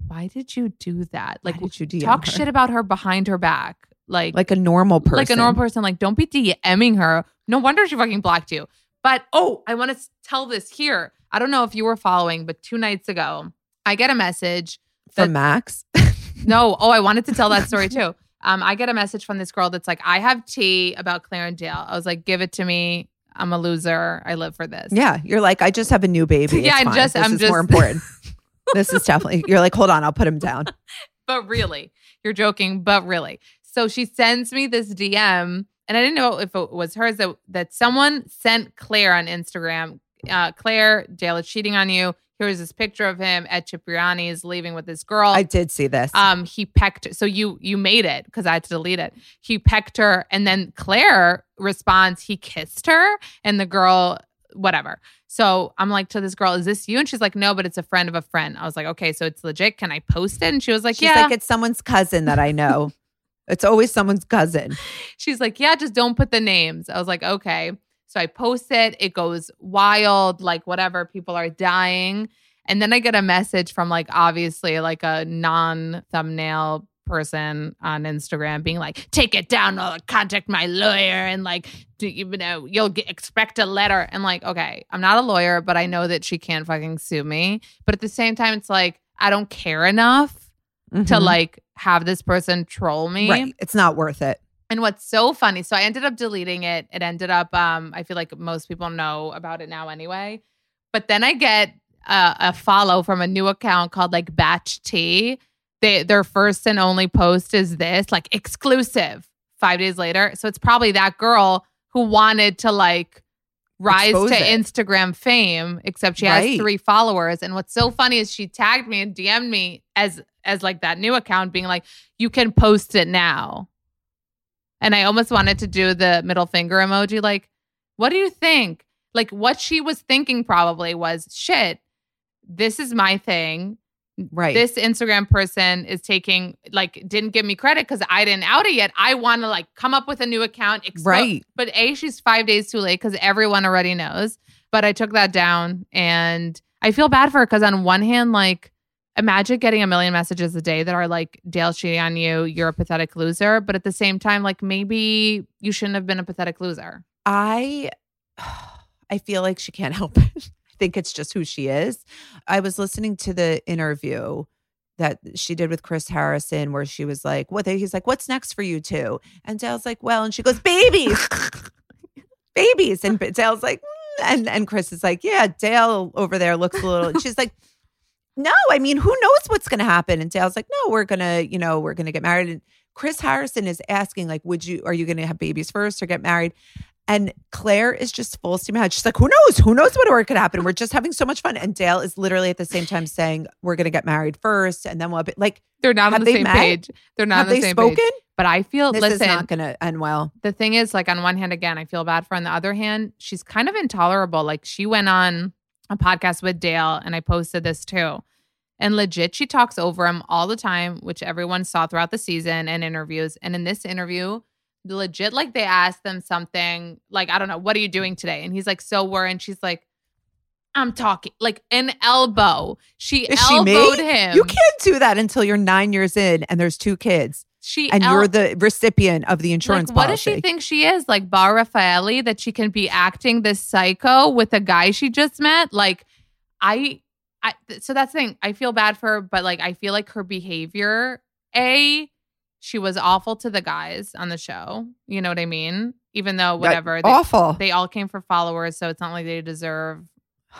why did you do that? Why Like, did you DM talk her? shit about her behind her back, like like a normal person. like a normal person. Like, don't be DMing her. No wonder she fucking blocked you. But oh, I want to tell this here. I don't know if you were following, but two nights ago, I get a message. from Max. *laughs* No, oh, I wanted to tell that story too. Um, I get a message from this girl that's like, I have tea about Clare and Dale. I was like, give it to me. I'm a loser. I live for this. yeah, you're like, I just have a new baby. *laughs* Yeah, It's I'm just- This I'm is just- more important. *laughs* this is definitely. You're like, hold on, I'll put him down. *laughs* but really, you're joking, but really. So she sends me this DM, and I didn't know if it was hers that, that someone sent Clare on Instagram. Uh, Clare, Dale is cheating on you. Here's this picture of him at Cipriani is leaving with this girl. I did see this. um, he pecked. So you you made it because I had to delete it. He pecked her, and then Clare responds, he kissed her, and the girl, whatever. So I'm like to this girl, is this you? And she's like, no, but it's a friend of a friend. I was like, okay, so it's legit. Can I post it? And she was like, She's yeah. like, it's someone's cousin that I know. it's always someone's cousin. *laughs* She's like, yeah, just don't put the names. I was like, okay. So I post it. It goes wild, like whatever. People are dying. And then I get a message from like obviously like a non thumbnail person on Instagram being like, take it down or contact my lawyer and like, do you know, you'll get, expect a letter. And like, okay, I'm not a lawyer, but I know that she can't fucking sue me. But at the same time, it's like, I don't care enough to Mhm. like have this person troll me. right. It's not worth it. And what's so funny, so I ended up deleting it. It ended up, um, I feel like most people know about it now anyway. But then I get a, a follow from a new account called like Batch T. They, their first and only post is this, like exclusive. Five days later, so it's probably that girl who wanted to like rise expose to it. Instagram fame, except she Right. has three followers. And what's so funny is she tagged me and DM'd me as as like that new account being like, you can post it now. And I almost wanted to do the middle finger emoji. Like, what do you think? Like, what she was thinking probably was, shit, this is my thing. Right. This Instagram person is taking, like, didn't give me credit because I didn't out it yet. I want to, like, come up with a new account. expo- Right. But A, she's five days too late because everyone already knows. But I took that down and I feel bad for her because, on one hand, like, imagine getting a million messages a day that are like Dale cheating on you, you're a pathetic loser. But at the same time, like maybe you shouldn't have been a pathetic loser. I *sighs* I feel like she can't help it. Think it's just who she is. I was listening to the interview that she did with Chris Harrison where she was like, what he's like, what's next for you two? And Dale's like, well, and she goes, babies. *laughs* babies. And Dale's like, "Mm," and and Chris is like, yeah, Dale over there looks a little and she's like, no, I mean, who knows what's going to happen? And Dale's like, no, we're going to, you know, we're going to get married. And Chris Harrison is asking, like, would you, are you going to have babies first or get married? And Clare is just full steam ahead. She's like, who knows? Who knows what could happen? We're just having so much fun. And Dale is literally at the same time saying, we're going to get married first. And then we'll be like, They're not on the they same met? page. They're not have on the they same spoken? page. But I feel, This listen, is not going to end well. the thing is, like, on one hand, again, I feel bad for. her. On the other hand, she's kind of intolerable. Like, she went on a podcast with Dale, and I posted this too. And legit, she talks over him all the time, which everyone saw throughout the season and interviews. And in this interview, legit, like they asked them something, like, I don't know, what are you doing today? And he's like, so we're, and she's like, I'm talking, like an elbow. She Is she elbowed him. You can't do that until you're nine years in and there's two kids She and el- you're the recipient of the insurance like, what policy. does she think she is? Like Bar Refaeli, that she can be acting this psycho with a guy she just met? Like, I, I, so that's the thing. I feel bad for her, but like, I feel like her behavior, A, she was awful to the guys on the show. You know what I mean? Even though, whatever, they, Awful. they all came for followers, so it's not like they deserve.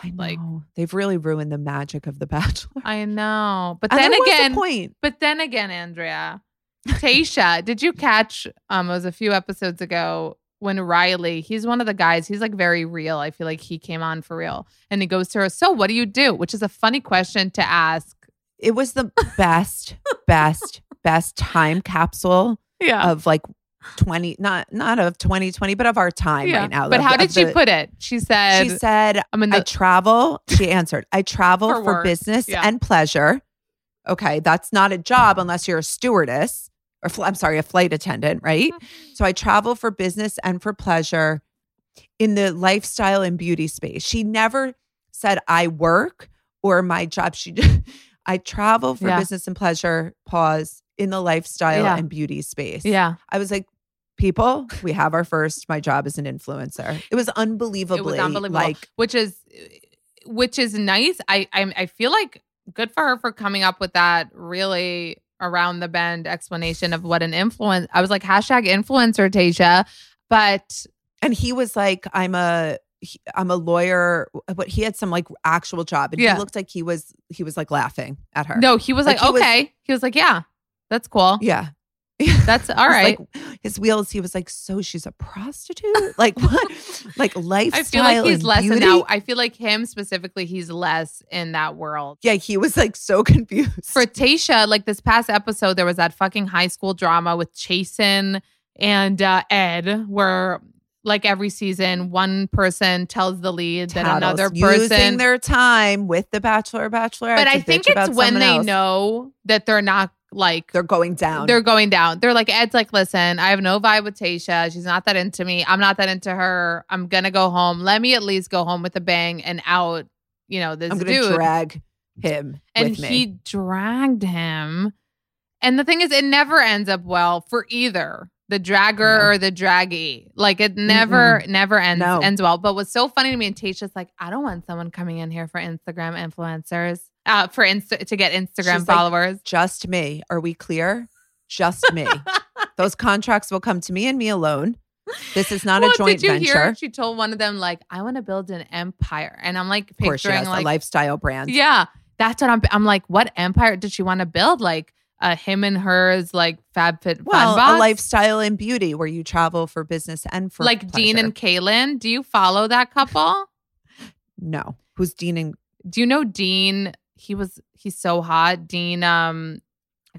I know. like- They've really ruined the magic of The Bachelor. I know. But And then what's the again, point? But then again, Andrea, *laughs* Tayshia, did you catch? Um, it was a few episodes ago when Riley, he's one of the guys. He's like very real. I feel like he came on for real, and he goes to her. So, what do you do? Which is a funny question to ask. It was the best, best, best time capsule Yeah. of like 20, not not of 2020, but of our time yeah. right now. but Of- how did she the- put it? She said, She said, I'm in I travel. She answered, I travel For for, business Yeah. and pleasure. Okay, that's not a job unless you're a stewardess or fl- I'm sorry, a flight attendant, right? Mm-hmm. So I travel for business and for pleasure in the lifestyle and beauty space. She never said I work or my job. She *laughs* I travel for Yeah. business and pleasure, pause, in the lifestyle Yeah. and beauty space. yeah, I was like, people, we have our first. My job as an influencer. It was unbelievably it was unbelievable. like which is, which is nice. I, I, I feel like good for her for coming up with that really around the bend explanation of what an influence. I was like hashtag influencer, Tayshia, but and he was like i'm a he- i'm a lawyer but he had some like actual job and Yeah. he looked like he was he was like laughing at her no, he was like, Like, he was- okay. he was like, yeah, that's cool. yeah *laughs* That's all right. like, *gasps* his wheels he was like so she's a prostitute like what *laughs* like lifestyle I feel like he's less in that. I feel like him specifically, he's less in that world. yeah he was like so *laughs* confused For Tayshia, like this past episode, there was that fucking high school drama with Chasen and uh, Ed, where like every season, one person tells the lead that Tattles. another using person. their time with the bachelor or bachelorette but I think it's when they else. know that they're not like they're going down they're going down. They're like, Ed's like, listen, I have no vibe with Tayshia. She's not that into me. I'm not that into her. I'm gonna go home. Let me at least go home with a bang and out, you know, this i'm gonna dude. drag him and with me. he dragged him. And the thing is, it never ends up well for either the dragger No. or the draggy. Like it never, never ends No. ends well. But what's so funny to me, and Tayshia's like, I don't want someone coming in here for Instagram influencers, uh, for Insta to get Instagram She's like, followers. just me. Are we clear? Just me. *laughs* Those contracts will come to me and me alone. This is not Well, a joint did you venture. hear? She told one of them like, "I want to build an empire," and I'm like of course, she has like, a lifestyle brand. yeah, that's what I'm. I'm like, what empire did she want to build? Like a him and hers like FabFitFun Well, box? a lifestyle and beauty where you travel for business and for like Dean and Caelynn. Do you follow that couple? *sighs* no, who's Dean and Do you know Dean? He was he's so hot. Dean, um,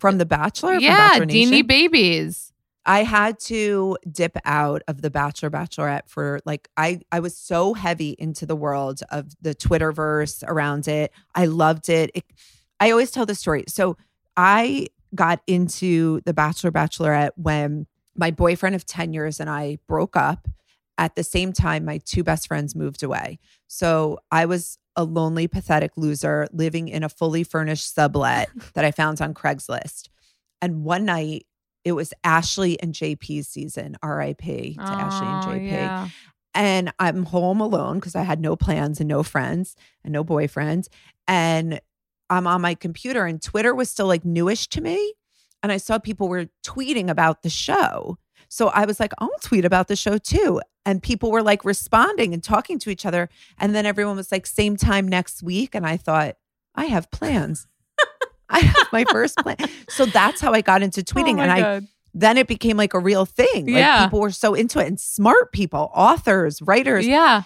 from The Bachelor? From yeah, Deanie babies. I had to dip out of the Bachelor Bachelorette for like I I was so heavy into the world of the Twitterverse around it. I loved it. it I always tell the story. So I got into the Bachelor Bachelorette when my boyfriend of 10 years and I broke up. At the same time, my two best friends moved away. So I was a lonely, pathetic loser living in a fully furnished sublet *laughs* that I found on Craigslist. And one night, it was Ashley and JP's season, RIP to Ashley and Oh, JP. yeah. And I'm home alone because I had no plans and no friends and no boyfriend. And I'm on my computer, and Twitter was still like newish to me. And I saw people were tweeting about the show. So I was like, I'll tweet about the show too. And people were like responding and talking to each other. And then everyone was like, same time next week. And I thought, I have plans. I have my first plan. So that's how I got into *laughs* oh tweeting. Oh and I then it became like a real thing. Like Yeah. people were so into it and smart people, authors, writers. yeah.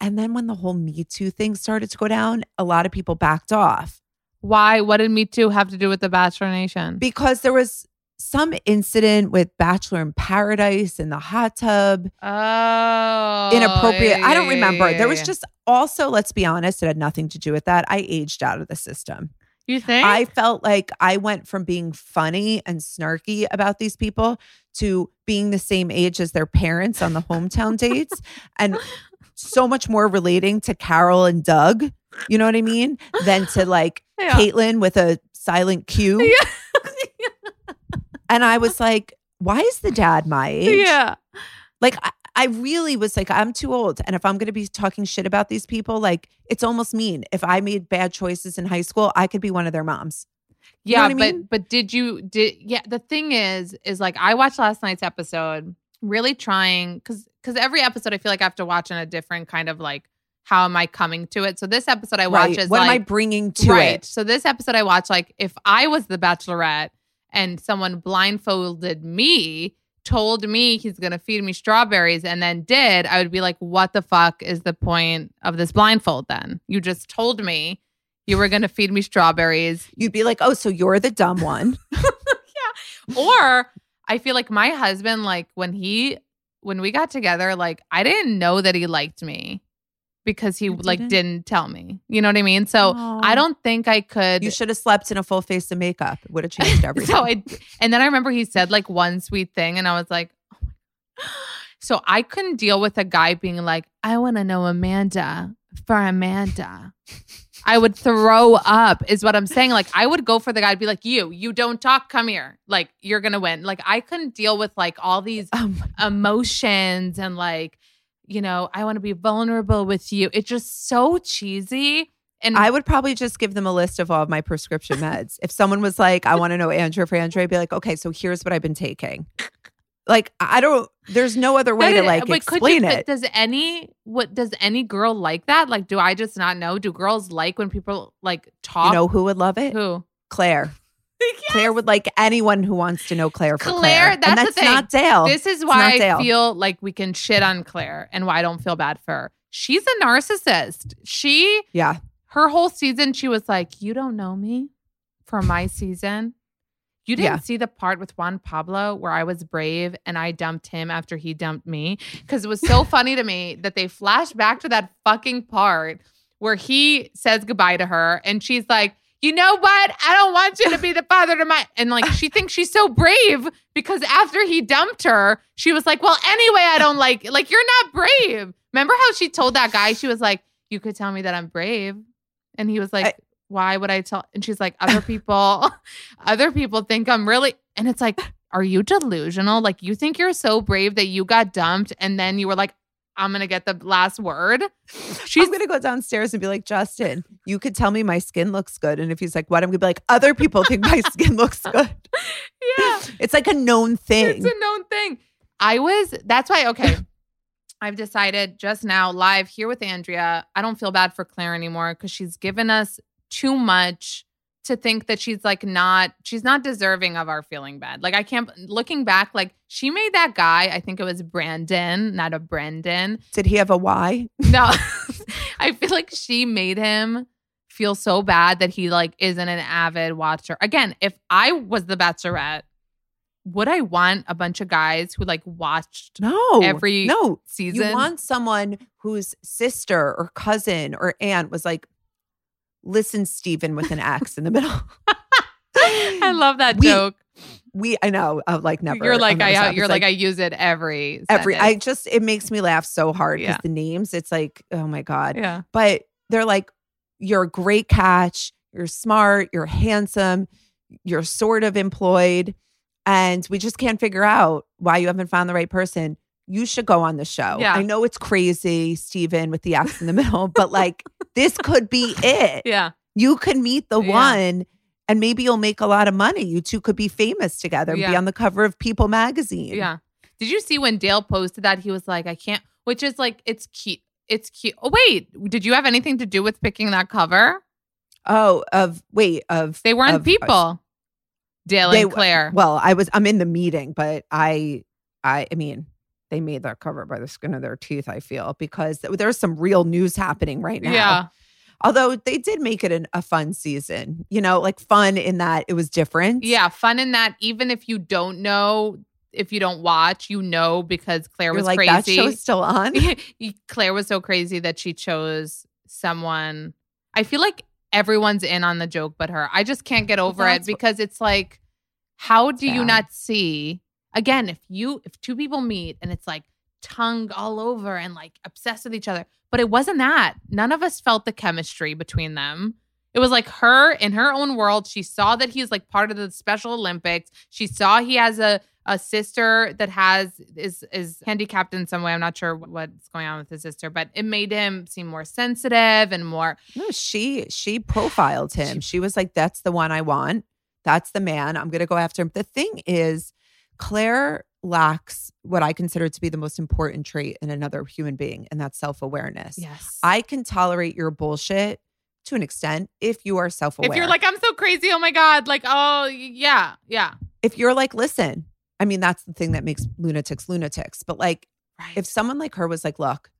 And then when the whole Me Too thing started to go down, a lot of people backed off Why? What did Me Too have to do with the Bachelor Nation? because there was some incident with Bachelor in Paradise in the hot tub, oh, inappropriate. I don't remember. There was oh. just also, let's be honest, it had nothing to do with that. I aged out of the system. You think? I felt like I went from being funny and snarky about these people to being the same age as their parents on the hometown dates and *laughs* so much more relating to Carol and Doug, you know what I mean? Than to like *laughs* Yeah. Caitlyn with a silent Q. *laughs* Yeah. And I was like, why is the dad my age? yeah. Like, I, I really was like, I'm too old. And if I'm going to be talking shit about these people, like, it's almost mean. If I made bad choices in high school, I could be one of their moms. You Yeah, but mean? but did you did yeah, the thing is is like I watched last night's episode really trying cuz cuz every episode I feel like I have to watch in a different kind of like how am I coming to it? So this episode I watch Right. is What am I bringing to right. it? So this episode I watch like if I was the bachelorette and someone blindfolded me told me he's going to feed me strawberries and then did, I would be like what the fuck is the point of this blindfold then? You just told me you were going to feed me strawberries You'd be like, oh, so you're the dumb *laughs* one. Yeah. Or I feel like my husband, like when he when we got together, like I didn't know that he liked me because he You like didn't? didn't tell me. You know what I mean? So I don't think I could. You should have slept in a full face of makeup. It would have *laughs* changed everything. so I *laughs* and then I remember he said like one sweet thing, and I was like, oh *gasps* so I couldn't deal with a guy being like, I want to know Amanda for Amanda. I would throw up, is what I'm saying. Like, I would go for the guy be like, You, you don't talk, come here. Like, you're going to win. Like, I couldn't deal with like all these um, emotions and like, you know, I want to be vulnerable with you. It's just so cheesy. And I would probably just give them a list of all of my prescription meds. if someone was like, I want to know Andrew for Andrew, I'd be like, okay, so here's what I've been taking. Like, I don't, there's no other way That to like but could explain you- but it. Does any what does any girl like that? Like, do I just not know? Do girls like when people like talk? You know who would love it? who? Clare. Clare would like anyone who wants to know Clare for Clare, Clare. that's and the thing. not Dale. This is why I Dale. feel like we can shit on Clare and why I don't feel bad for her. She's a narcissist. She yeah. her whole season, she was like, You don't know me for my season. You didn't Yeah. see the part with Juan Pablo where I was brave and I dumped him after he dumped me. Cause it was so *laughs* funny to me that they flash back to that fucking part where he says goodbye to her and she's like, you know what? I don't want you to be the father to my and like she thinks she's so brave because after he dumped her, she was like, Well, anyway, I don't like like you're not brave. Remember how she told that guy, she was like, You could tell me that I'm brave. And he was like, I- Why would I tell? And she's like, Other people, *laughs* other people think I'm really and it's like, Are you delusional? Like you think you're so brave that you got dumped and then you were like, I'm gonna get the last word. She's I'm gonna go downstairs and be like, Justin, you could tell me my skin looks good. And if he's like, what? I'm gonna be like, other people think my skin looks *laughs* good. yeah. *laughs* It's like a known thing. It's a known thing. I was, that's why, okay. *laughs* I've decided just now, live here with Andrea, I don't feel bad for Clare anymore because she's given us too much to think that she's like not she's not deserving of our feeling bad. Like I can't looking back, like she made that guy, I think it was Brandon, not a Brendan. Did he have a Y? *laughs* No. I feel like she made him feel so bad that he like isn't an avid watcher. Again, if I was the bachelorette, would I want a bunch of guys who like watched No. every no. season? You want someone whose sister or cousin or aunt was like, listen, Stephen with an X in the middle. *laughs* I love that We- joke. We, I know, uh, like never. You're like I this you're It's like, I use it every every. I just it makes me laugh so hard because Yeah. the names. It's like, oh my god. yeah. But they're like, you're a great catch. You're smart. You're handsome. You're sort of employed, and we just can't figure out why you haven't found the right person. You should go on the show. Yeah. I know it's crazy, Steven, with the X in the middle, but like *laughs* this could be it. Yeah. You could meet the Yeah. one and maybe you'll make a lot of money. You two could be famous together and be on the cover of People magazine. Yeah. Did you see when Dale posted that? He was like, I can't, which is like, it's cute. It's cute. Oh, wait. Did you have anything to do with picking that cover? Oh, of wait, of They weren't of- uh, people. Dale They- and Clare. Well, I was I'm in the meeting, but I I I mean, they made that cover by the skin of their teeth, I feel, because there's some real news happening right now. yeah. Although they did make it an, a fun season, you know, like fun in that it was different. Yeah. Fun in that, even if you don't know, if you don't watch, you know, because Clare You're was like, that crazy. show's still on. *laughs* Clare was so crazy that she chose someone. I feel like everyone's in on the joke but her. I just can't get over it because it's like, how do you not see? Again, if you if two people meet and it's like tongue all over and like obsessed with each other, but it wasn't that. None of us felt the chemistry between them. It was like her in her own world. She saw that he's like part of the Special Olympics. She saw he has a a sister that has is is handicapped in some way. I'm not sure what's going on with his sister, but it made him seem more sensitive and more. No, she she profiled him. She was like, "That's the one I want. That's the man. I'm going to go after him." The thing is, Clare lacks what I consider to be the most important trait in another human being, and that's self awareness. Yes, I can tolerate your bullshit to an extent if you are self aware. if you're like, I'm so crazy. Oh my god! Like, oh yeah, yeah. if you're like, listen, I mean, that's the thing that makes lunatics lunatics. But like, Right. if someone like her was like, look,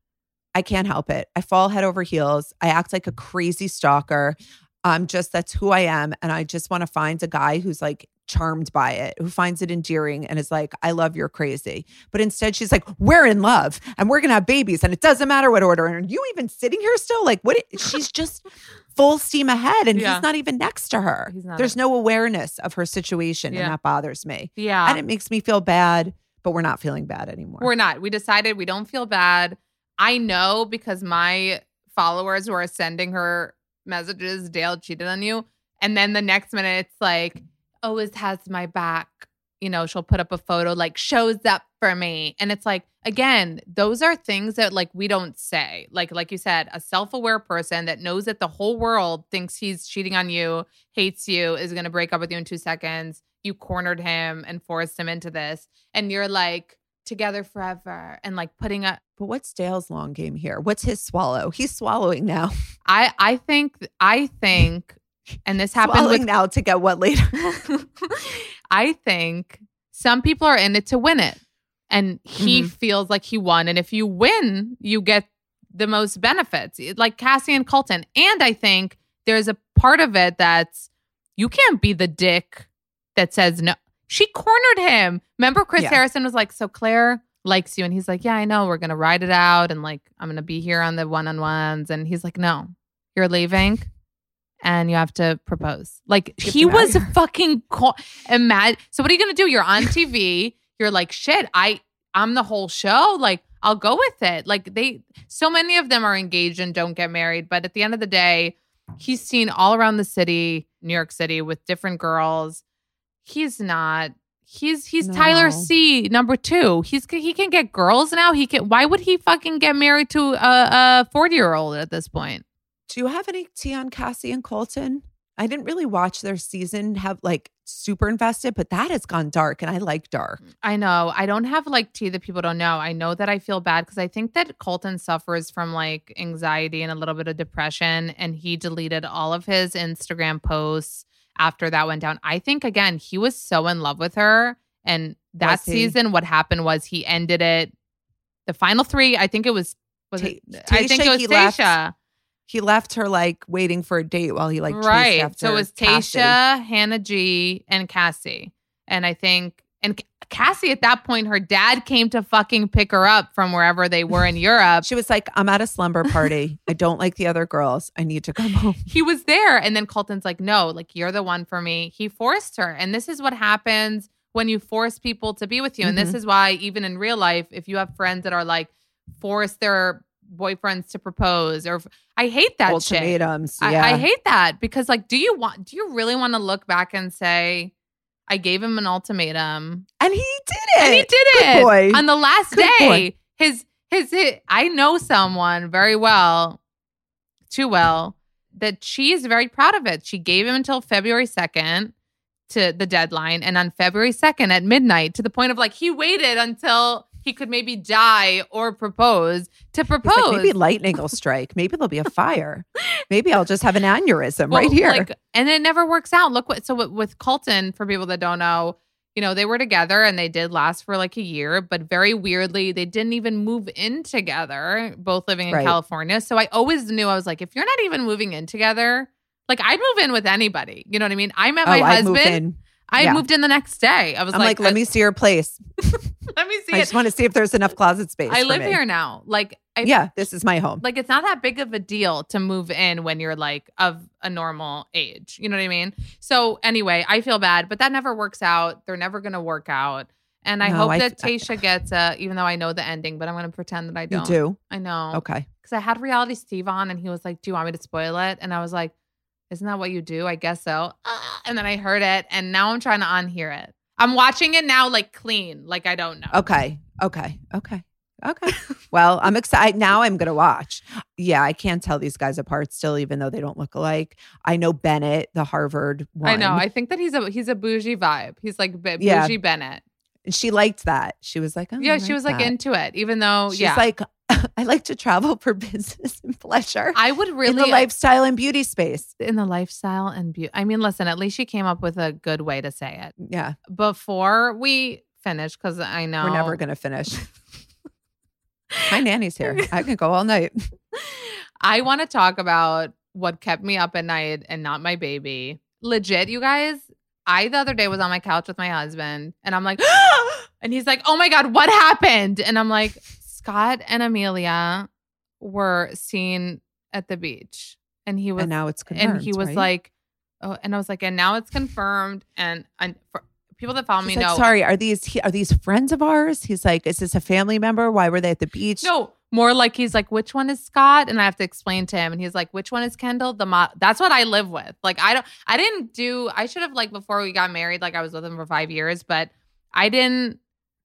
I can't help it. I fall head over heels. I act like a crazy stalker. I'm just, that's who I am. And I just want to find a guy who's like charmed by it, who finds it endearing and is like, I love you're crazy. But instead, she's like, we're in love and we're going to have babies and it doesn't matter what order. And are you even sitting here still? Like, what? *laughs* She's just full steam ahead and Yeah. he's not even next to her. He's not There's a- no awareness of her situation Yeah. and that bothers me. yeah. and it makes me feel bad, but we're not feeling bad anymore. We're not. We decided we don't feel bad. I know because my followers were sending her messages, Dale cheated on you. And then the next minute it's like, always has my back. You know, she'll put up a photo like shows up for me. And it's like, again, those are things that like we don't say. Like, like you said, a self-aware person that knows that the whole world thinks he's cheating on you, hates you, is gonna break up with you in two seconds. You cornered him and forced him into this. And you're like, together forever and like putting up But what's Dale's long game here? What's his swallow? He's swallowing now. I I think I think and this *laughs* happened with now to get what later? *laughs* I think some people are in it to win it. And he Mhm. feels like he won. And if you win, you get the most benefits, like Cassie and Colton. And I think there's a part of it that's you can't be the dick that says no. She cornered him. Remember, Chris Yeah. Harrison was like, So Clare likes you. And he's like, Yeah, I know. We're going to ride it out. And like, I'm going to be here on the one on ones. And he's like, No, you're leaving and you have to propose. Like, Get he them out of was *laughs* fucking co- imagine. So what are you gonna do? You're on TV. You're like, shit. I I'm the whole show. Like, I'll go with it. Like they, so many of them are engaged and don't get married. But at the end of the day, he's seen all around the city, New York City, with different girls. He's not. He's he's Tyler C number two. He's he can get girls now. He can. Why would he fucking get married to a forty year old at this point? Do you have any tea on Cassie and Colton? I didn't really watch their season, have like super invested, but that has gone dark and I like dark. Mm, I know. I don't have like tea that people don't know. I know that I feel bad because I think that Colton suffers from like anxiety and a little bit of depression. And he deleted all of his Instagram posts after that went down. I think again, he was so in love with her. And that season, what happened was he ended it. The final three, I think it was was it, Ta- I think it was Tayshia. He left her like waiting for a date while he like right. after So it was Cassie. Tayshia, Hannah G, and Cassie. And I think and Cassie at that point, her dad came to fucking pick her up from wherever they were in *laughs* Europe. She was like, "I'm at a slumber party. I don't like the other girls. I need to come *laughs* home." he was there. And then Colton's like, no, like you're the one for me. He forced her. And this is what happens when you force people to be with you. And Mm-hmm. this is why, even in real life, if you have friends that are like, force their boyfriends to propose, or I hate that shit. Ultimatums. I, yeah. I hate that because, like, do you want, do you really want to look back and say, I gave him an ultimatum and he did it. and he did Good it boy. on the last Good day. boy. His, his his I know someone very well, too well, that she is very proud of it. She gave him until February second to the deadline, and on February second at midnight, to the point of like he waited until he could maybe die or propose to propose. like, maybe lightning will strike. Maybe there'll be a fire. Maybe I'll just have an aneurysm Well, right here. Like, and it never works out. Look what so with, with Colton, for people that don't know, you know, they were together and they did last for like a year, but very weirdly, they didn't even move in together, both living in Right. California. So I always knew I was like, if you're not even moving in together, like I'd move in with anybody. You know what I mean? I met oh, my husband. I Yeah. moved in the next day. I was I'm like, like, let me see your place. *laughs* *laughs* let me see I it. just want to see if there's enough closet space. I live me. here now. Like, I, Yeah, this is my home. like it's not that big of a deal to move in when you're like of a normal age. You know what I mean? So anyway, I feel bad, but that never works out. They're never going to work out. And I No, hope I- that I- Tayshia gets a, even though I know the ending, but I'm going to pretend that I don't. do. I know. Okay. Because I had Reality Steve on and he was like, Do you want me to spoil it? And I was like, Isn't that what you do? I guess so. Ah, And then I heard it and now I'm trying to unhear it. I'm watching it now like clean, like I don't know. Okay. Okay. Okay. Okay. well, I'm excited. Now I'm going to watch. Yeah, I can't tell these guys apart still, even though they don't look alike. I know Bennett, the Harvard one. I know. I think that he's a he's a bougie vibe. He's like b- Yeah. bougie Bennett. She liked that. She was like, oh, Yeah, I she was like into it, even though She's yeah, like, *laughs* I like to travel for *laughs* business and pleasure I would really in the uh, lifestyle and beauty space. in the lifestyle and beauty. I mean, listen, at least she came up with a good way to say it Yeah, before we finish, because I know we're never going to finish. *laughs* My nanny's here. I can go all night. I want to talk about what kept me up at night and not my baby. Legit, you guys. I the other day was on my couch with my husband, and I'm like, *gasps* and he's like, "Oh my god, what happened?" And I'm like, Scott and Amelia were seen at the beach, and he was and now it's confirmed. and he was right? like, "Oh," and I was like, "And now it's confirmed." And and for people that follow He's me like, know, sorry, are these he- are these friends of ours? He's like, is this a family member? Why were they at the beach? no, more like he's like, "Which one is Scott?" And I have to explain to him, and he's like, "Which one is Kendall?" The mo- that's what I live with. Like, I don't, I didn't do. I should have like before we got married, like I was with him for five years, but I didn't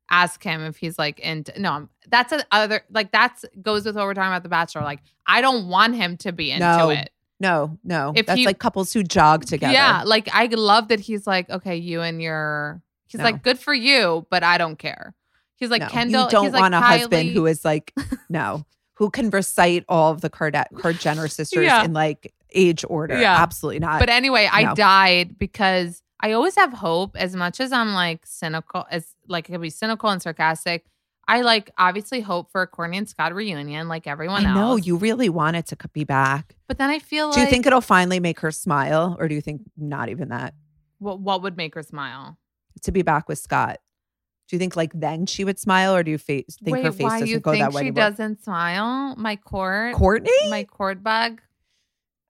ask him if he's like into. No, I'm- that's a other like that's goes with what we're talking about the Bachelor. Like, I don't want him to be into No. it. no, no. If That's he- like couples who jog together. Yeah, like I love that he's like, okay, you and your. He's No. like, good for you, but I don't care. He's like No, Kendall. You don't he's like, want a husband who is like, *laughs* no, who can recite all of the Card Card Jenner sisters Yeah. in like age order. Yeah. Absolutely not. But anyway, I died because I always have hope. As much as I'm like cynical, as like I could be cynical and sarcastic, I like obviously hope for a Kourtney and Scott reunion, like everyone I know else. you really want it to be back. But then I feel like Do you think it'll finally make her smile, or do you think not even that what, what would make her smile? to be back with Scott? Do you think like then she would smile, or do you fa- think Wait, her face doesn't go that way? she doesn't smile? My court, Kourtney? my court bug.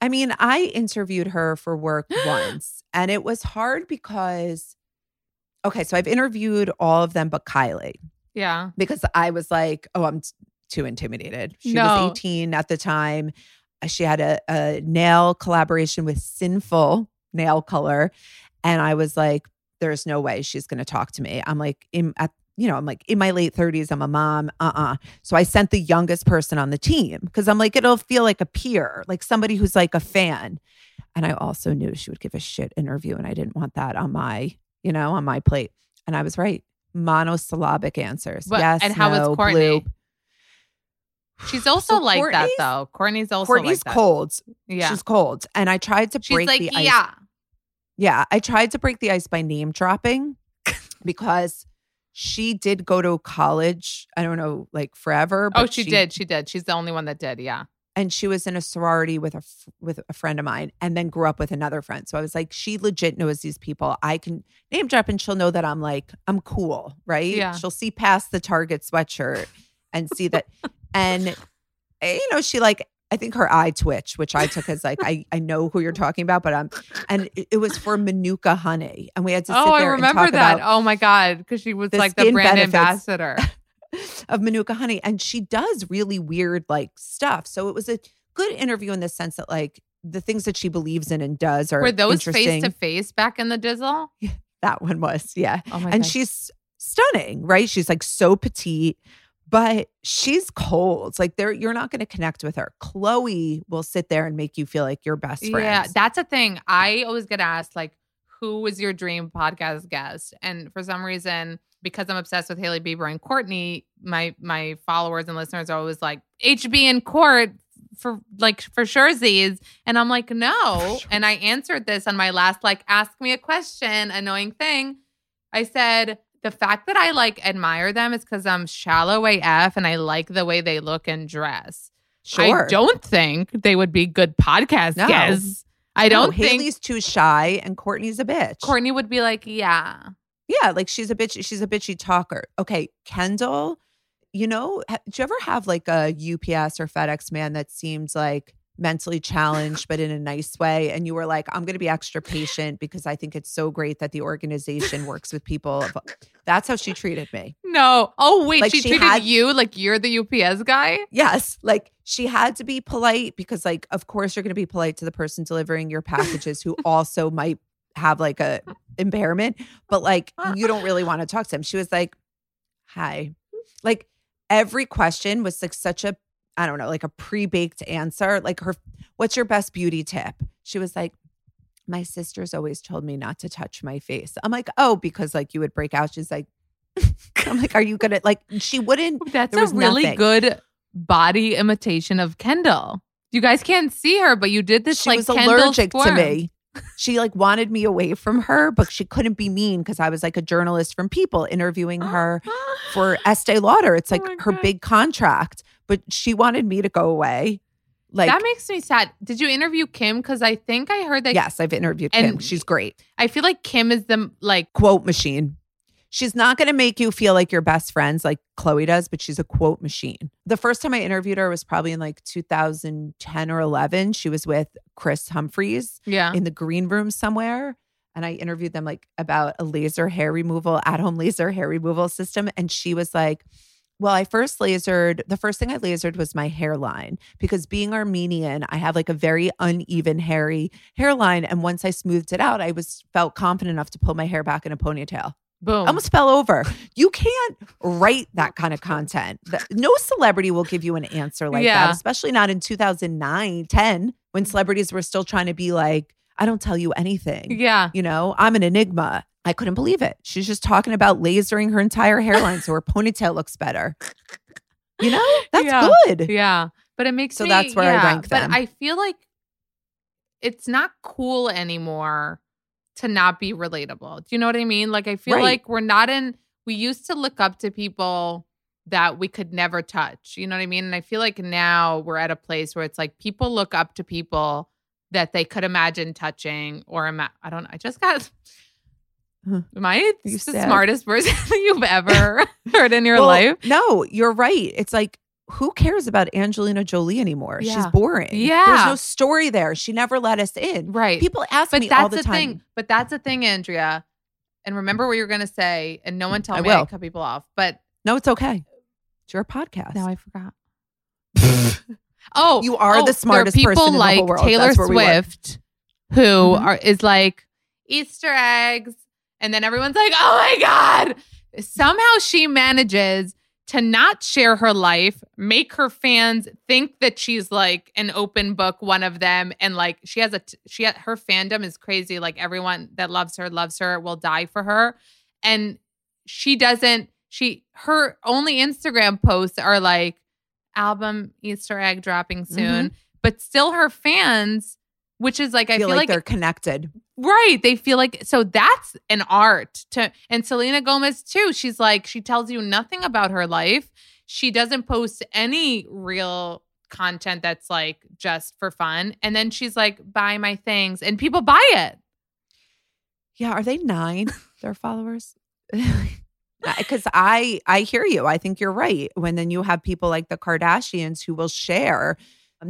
I mean, I interviewed her for work *gasps* once, and it was hard because, okay, so I've interviewed all of them but Kylie Yeah, because I was like, oh, I'm t- too intimidated. She No. was 18 at the time. Uh, She had a, a nail collaboration with Sinful Nail Color. And I was like, there's no way she's going to talk to me. I'm like, in, at, you know, I'm like in my late 30s, I'm a mom. Uh uh So I sent the youngest person on the team because I'm like, it'll feel like a peer, like somebody who's like a fan. And I also knew she would give a shit interview, and I didn't want that on my, you know, on my plate. And I was right. Monosyllabic answers. But- yes. and how was no, Kourtney? blue. she's also So like that though. Kourtney's also Kourtney's like cold. Yeah, She's cold. And I tried to she's break like the ice. yeah. Yeah, I tried to break the ice by name dropping *laughs* because she did go to college. I don't know, like forever. Oh, but she, did. She did. She's the only one that did. Yeah. and she was in a sorority with a with a friend of mine, and then grew up with another friend. So I was like, she legit knows these people. I can name drop, and she'll know that I'm like I'm cool, right? Yeah. She'll see past the Target sweatshirt and see that, *laughs* and eh, you know, she like. I think her eye twitch, which I took as like I, I know who you're talking about, but um, and it, it was for Manuka honey, and we had to sit Oh, I there and remember talk that. about oh my God. Because she was the like the brand ambassador. *laughs* of Manuka honey, and she does really weird like stuff. So it was a good interview in the sense that like the things that she believes in and does are Were those face to face back in the Dizzle? That one was, yeah. Oh my and God. she's stunning, right? She's like so petite, but she's cold. Like there, you're not going to connect with her. Khloé will sit there and make you feel like your best friend. Yeah, that's a thing. I always get asked, like, who was your dream podcast guest? And for some reason, because I'm obsessed with Hailey Bieber and Kourtney, my my followers and listeners are always like, HB and Court for like for surezies. And I'm like, no. *laughs* And I answered this on my last like ask me a question, annoying thing. I said, the fact that I like admire them is because I'm shallow AF and I like the way they look and dress. sure. I don't think they would be good podcast No. guests. I No, don't think Hailey's too shy and Kourtney's a bitch. Kourtney would be like, yeah. Yeah, like she's a bitch. She's a bitchy talker. Okay, Kendall. You know, ha- did you ever have like a UPS or FedEx man that seems like mentally challenged, but in a nice way? And you were like, I'm going to be extra patient because I think it's so great that the organization works with people. *laughs* That's how she treated me. No. Oh, wait. Like, she, she treated had- you like you're the UPS guy? Yes, like she had to be polite because, like, of course, you're going to be polite to the person delivering your packages who *laughs* also might have like a impairment, but like you don't really want to talk to him. She was like, "Hi," like every question was like such a, I don't know, like a pre-baked answer. Like her, what's your best beauty tip? She was like. My sister's always told me not to touch my face. I'm like, oh, because like you would break out. She's like, *laughs* I'm like, are you gonna like? She wouldn't. *laughs* That's a really nothing. good body imitation of Kendall. You guys can't see her, but you did this she like was Kendall allergic to me. She like wanted me away from her, but she couldn't be mean because I was like a journalist from People interviewing *gasps* her for Estee Lauder. It's oh like Oh her God. big contract, but she wanted me to go away. Like, that makes me sad. Did you interview Kim? Because I think I heard that. yes, I've interviewed Kim. and- She's great. I feel like Kim is the like. Quote machine. She's not going to make you feel like you're best friends like Khloé does, but she's a quote machine. The first time I interviewed her was probably in like 2010 or 11. She was with Kris Humphries. Yeah. in the green room somewhere. And I interviewed them like about a laser hair removal, at home laser hair removal system. And she was like, Well, I first lasered, the first thing I lasered was my hairline because being Armenian, I have like a very uneven, hairy hairline. And once I smoothed it out, I was felt confident enough to pull my hair back in a ponytail. Boom. I almost fell over. You can't write that kind of content. No celebrity will give you an answer like Yeah. that, especially not in 2009, 10, when celebrities were still trying to be like, I don't tell you anything. yeah. You know, I'm an enigma. I couldn't believe it. She's just talking about lasering her entire hairline so her *laughs* ponytail looks better. You know, that's Yeah. good. Yeah. But it makes So me, that's where I yeah, rank them. But I feel like it's not cool anymore to not be relatable. Do you know what I mean? Like I feel Right. like we're not in we used to look up to people that we could never touch. You know what I mean? And I feel like now we're at a place where it's like people look up to people that they could imagine touching or ima- I don't know. I just got Huh. Am I *laughs* the sad? smartest person *laughs* you've ever *laughs* heard in your Well, life? No, you're right. It's like, who cares about Angelina Jolie anymore? She's boring. Yeah. There's no story there. She never let us in. Right. People ask but me that's all the, the time. thing. But that's the thing, Andrea. And remember what you're going to say, and no one tell I me I cut people off. But No, it's okay. It's your podcast. now I forgot. oh, You are oh, the there smartest people person in the like whole world. Taylor That's where we work. Swift, who Mhm. are is like Easter eggs, and then everyone's like, "Oh my god!" Somehow she manages to not share her life, make her fans think that she's like an open book, one of them, and like she has a t- she ha- her fandom is crazy. Like everyone that loves her loves her, will die for her, and she doesn't. She her only Instagram posts are like album Easter egg dropping mm-hmm. soon, but still her fans, which is like I feel, feel, like, like, they're connected. Right. They feel like so that's an art to and Selena Gomez too. She's like she tells you nothing about her life. She doesn't post any real content that's like just for fun. And then she's like buy my things and people buy it. Yeah, are they nine? *laughs* Their followers? *laughs* Because I I hear you. I think you're right. When then you have people like the Kardashians who will share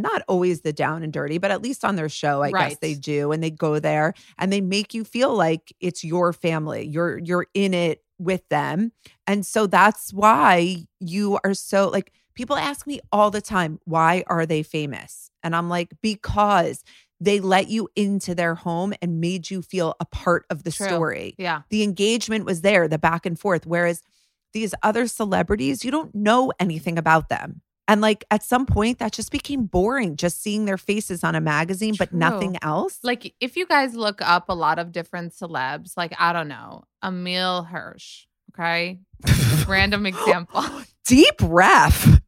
not always the down and dirty, but at least on their show, I guess they do. And they go there and they make you feel like it's your family. You're you're in it with them. And so that's why you are so like people ask me all the time, why are they famous? And I'm like, because they let you into their home and made you feel a part of the True. story. Yeah. The engagement was there, the back and forth. Whereas these other celebrities, you don't know anything about them. And like at some point, that just became boring, just seeing their faces on a magazine, but nothing else. Like if you guys look up a lot of different celebs, like I don't know, Emile Hirsch, okay? *laughs* Random example. *gasps* Deep ref.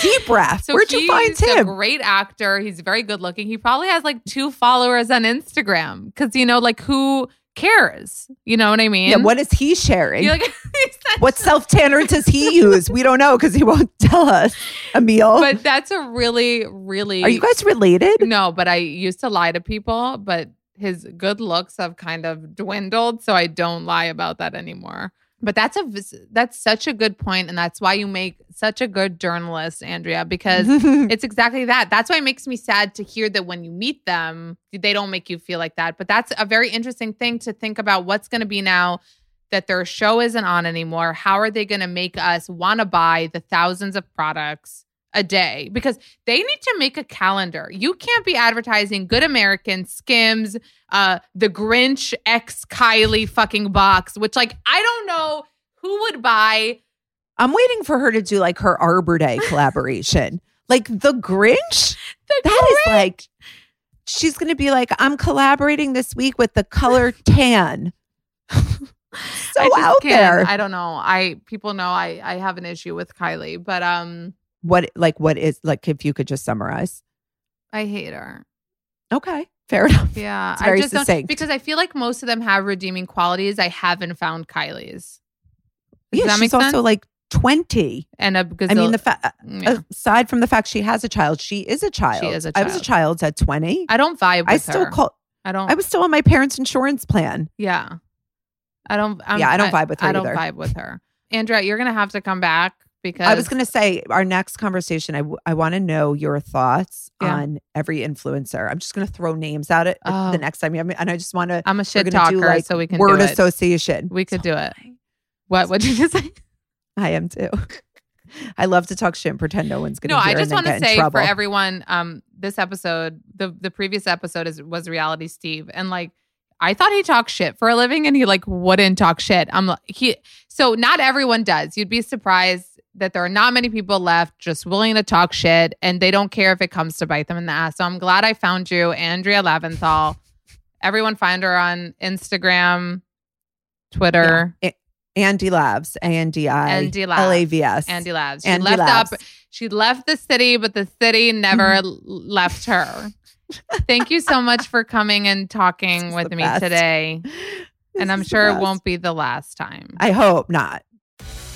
Deep *laughs* breath. So Where'd you find he's a him? great actor. He's very good looking. He probably has like two followers on Instagram because you know, like who cares? You know what I mean? yeah, what is he sharing? Like, *laughs* what self tanner does he *laughs* use? We don't know because he won't *laughs* tell us. Emile, But that's a really, really. are you guys related? No, but I used to lie to people, but his good looks have kind of dwindled, so I don't lie about that anymore. But that's a that's such a good point, and that's why you make such a good journalist, Andrea, because *laughs* it's exactly that. That's why it makes me sad to hear that when you meet them, they don't make you feel like that. But that's a very interesting thing to think about what's going to be now that their show isn't on anymore. How are they going to make us want to buy the thousands of products a day? Because they need to make a calendar. You can't be advertising Good American, Skims, uh, the Grinch X Kylie fucking box, which like I don't know who would buy I'm waiting for her to do like her Arbor Day *laughs* collaboration. like the Grinch? the That is like she's gonna be like, I'm collaborating this week with the color *laughs* tan. so out can't- there. I don't know. I people know I I have an issue with Kylie, but um what like what is like if you could just summarize? I hate her. Okay, fair *laughs* enough. Yeah, I just don't succinct. because I feel like most of them have redeeming qualities. I haven't found Kylie's. Does yeah, that she's also sense? like 20. And a because I mean, the fa- uh, mm, yeah. aside from the fact she has a child, she is a child. She is a I was a child at 20. I don't vibe. With I still her. call. I don't. I was still on my parents' insurance plan. Yeah, I don't. I'm, Yeah, I don't vibe with her I don't either. vibe with her. Andrea, you're gonna have to come back because I was going to say our next conversation. I, w- I want to know your thoughts Yeah. on every influencer. I'm just going to throw names at it Oh. the next time. I mean, and I just want to. I'm a shit talker, like so we can word do it. association. We could So do it. What? What did you just say? I am too. *laughs* I love to talk shit and pretend no one's going to No, I just want to say for everyone, um, this episode, the the previous episode is was reality Steve, and like I thought he talked shit for a living, and he like wouldn't talk shit. I'm like he. So not everyone does. You'd be surprised that there are not many people left just willing to talk shit, and they don't care if it comes to bite them in the ass. So I'm glad I found you, Andrea Lavinthal. Everyone find her on Instagram, Twitter. A- Andi Lavs, A N D I Andi Lavs. L A V S. Andi Lavs. She Andy left Labs. up. She left the city, but the city never *laughs* left her. Thank you so much for coming and talking with me best. today. *laughs* This And I'm sure it won't be the last time. I hope not.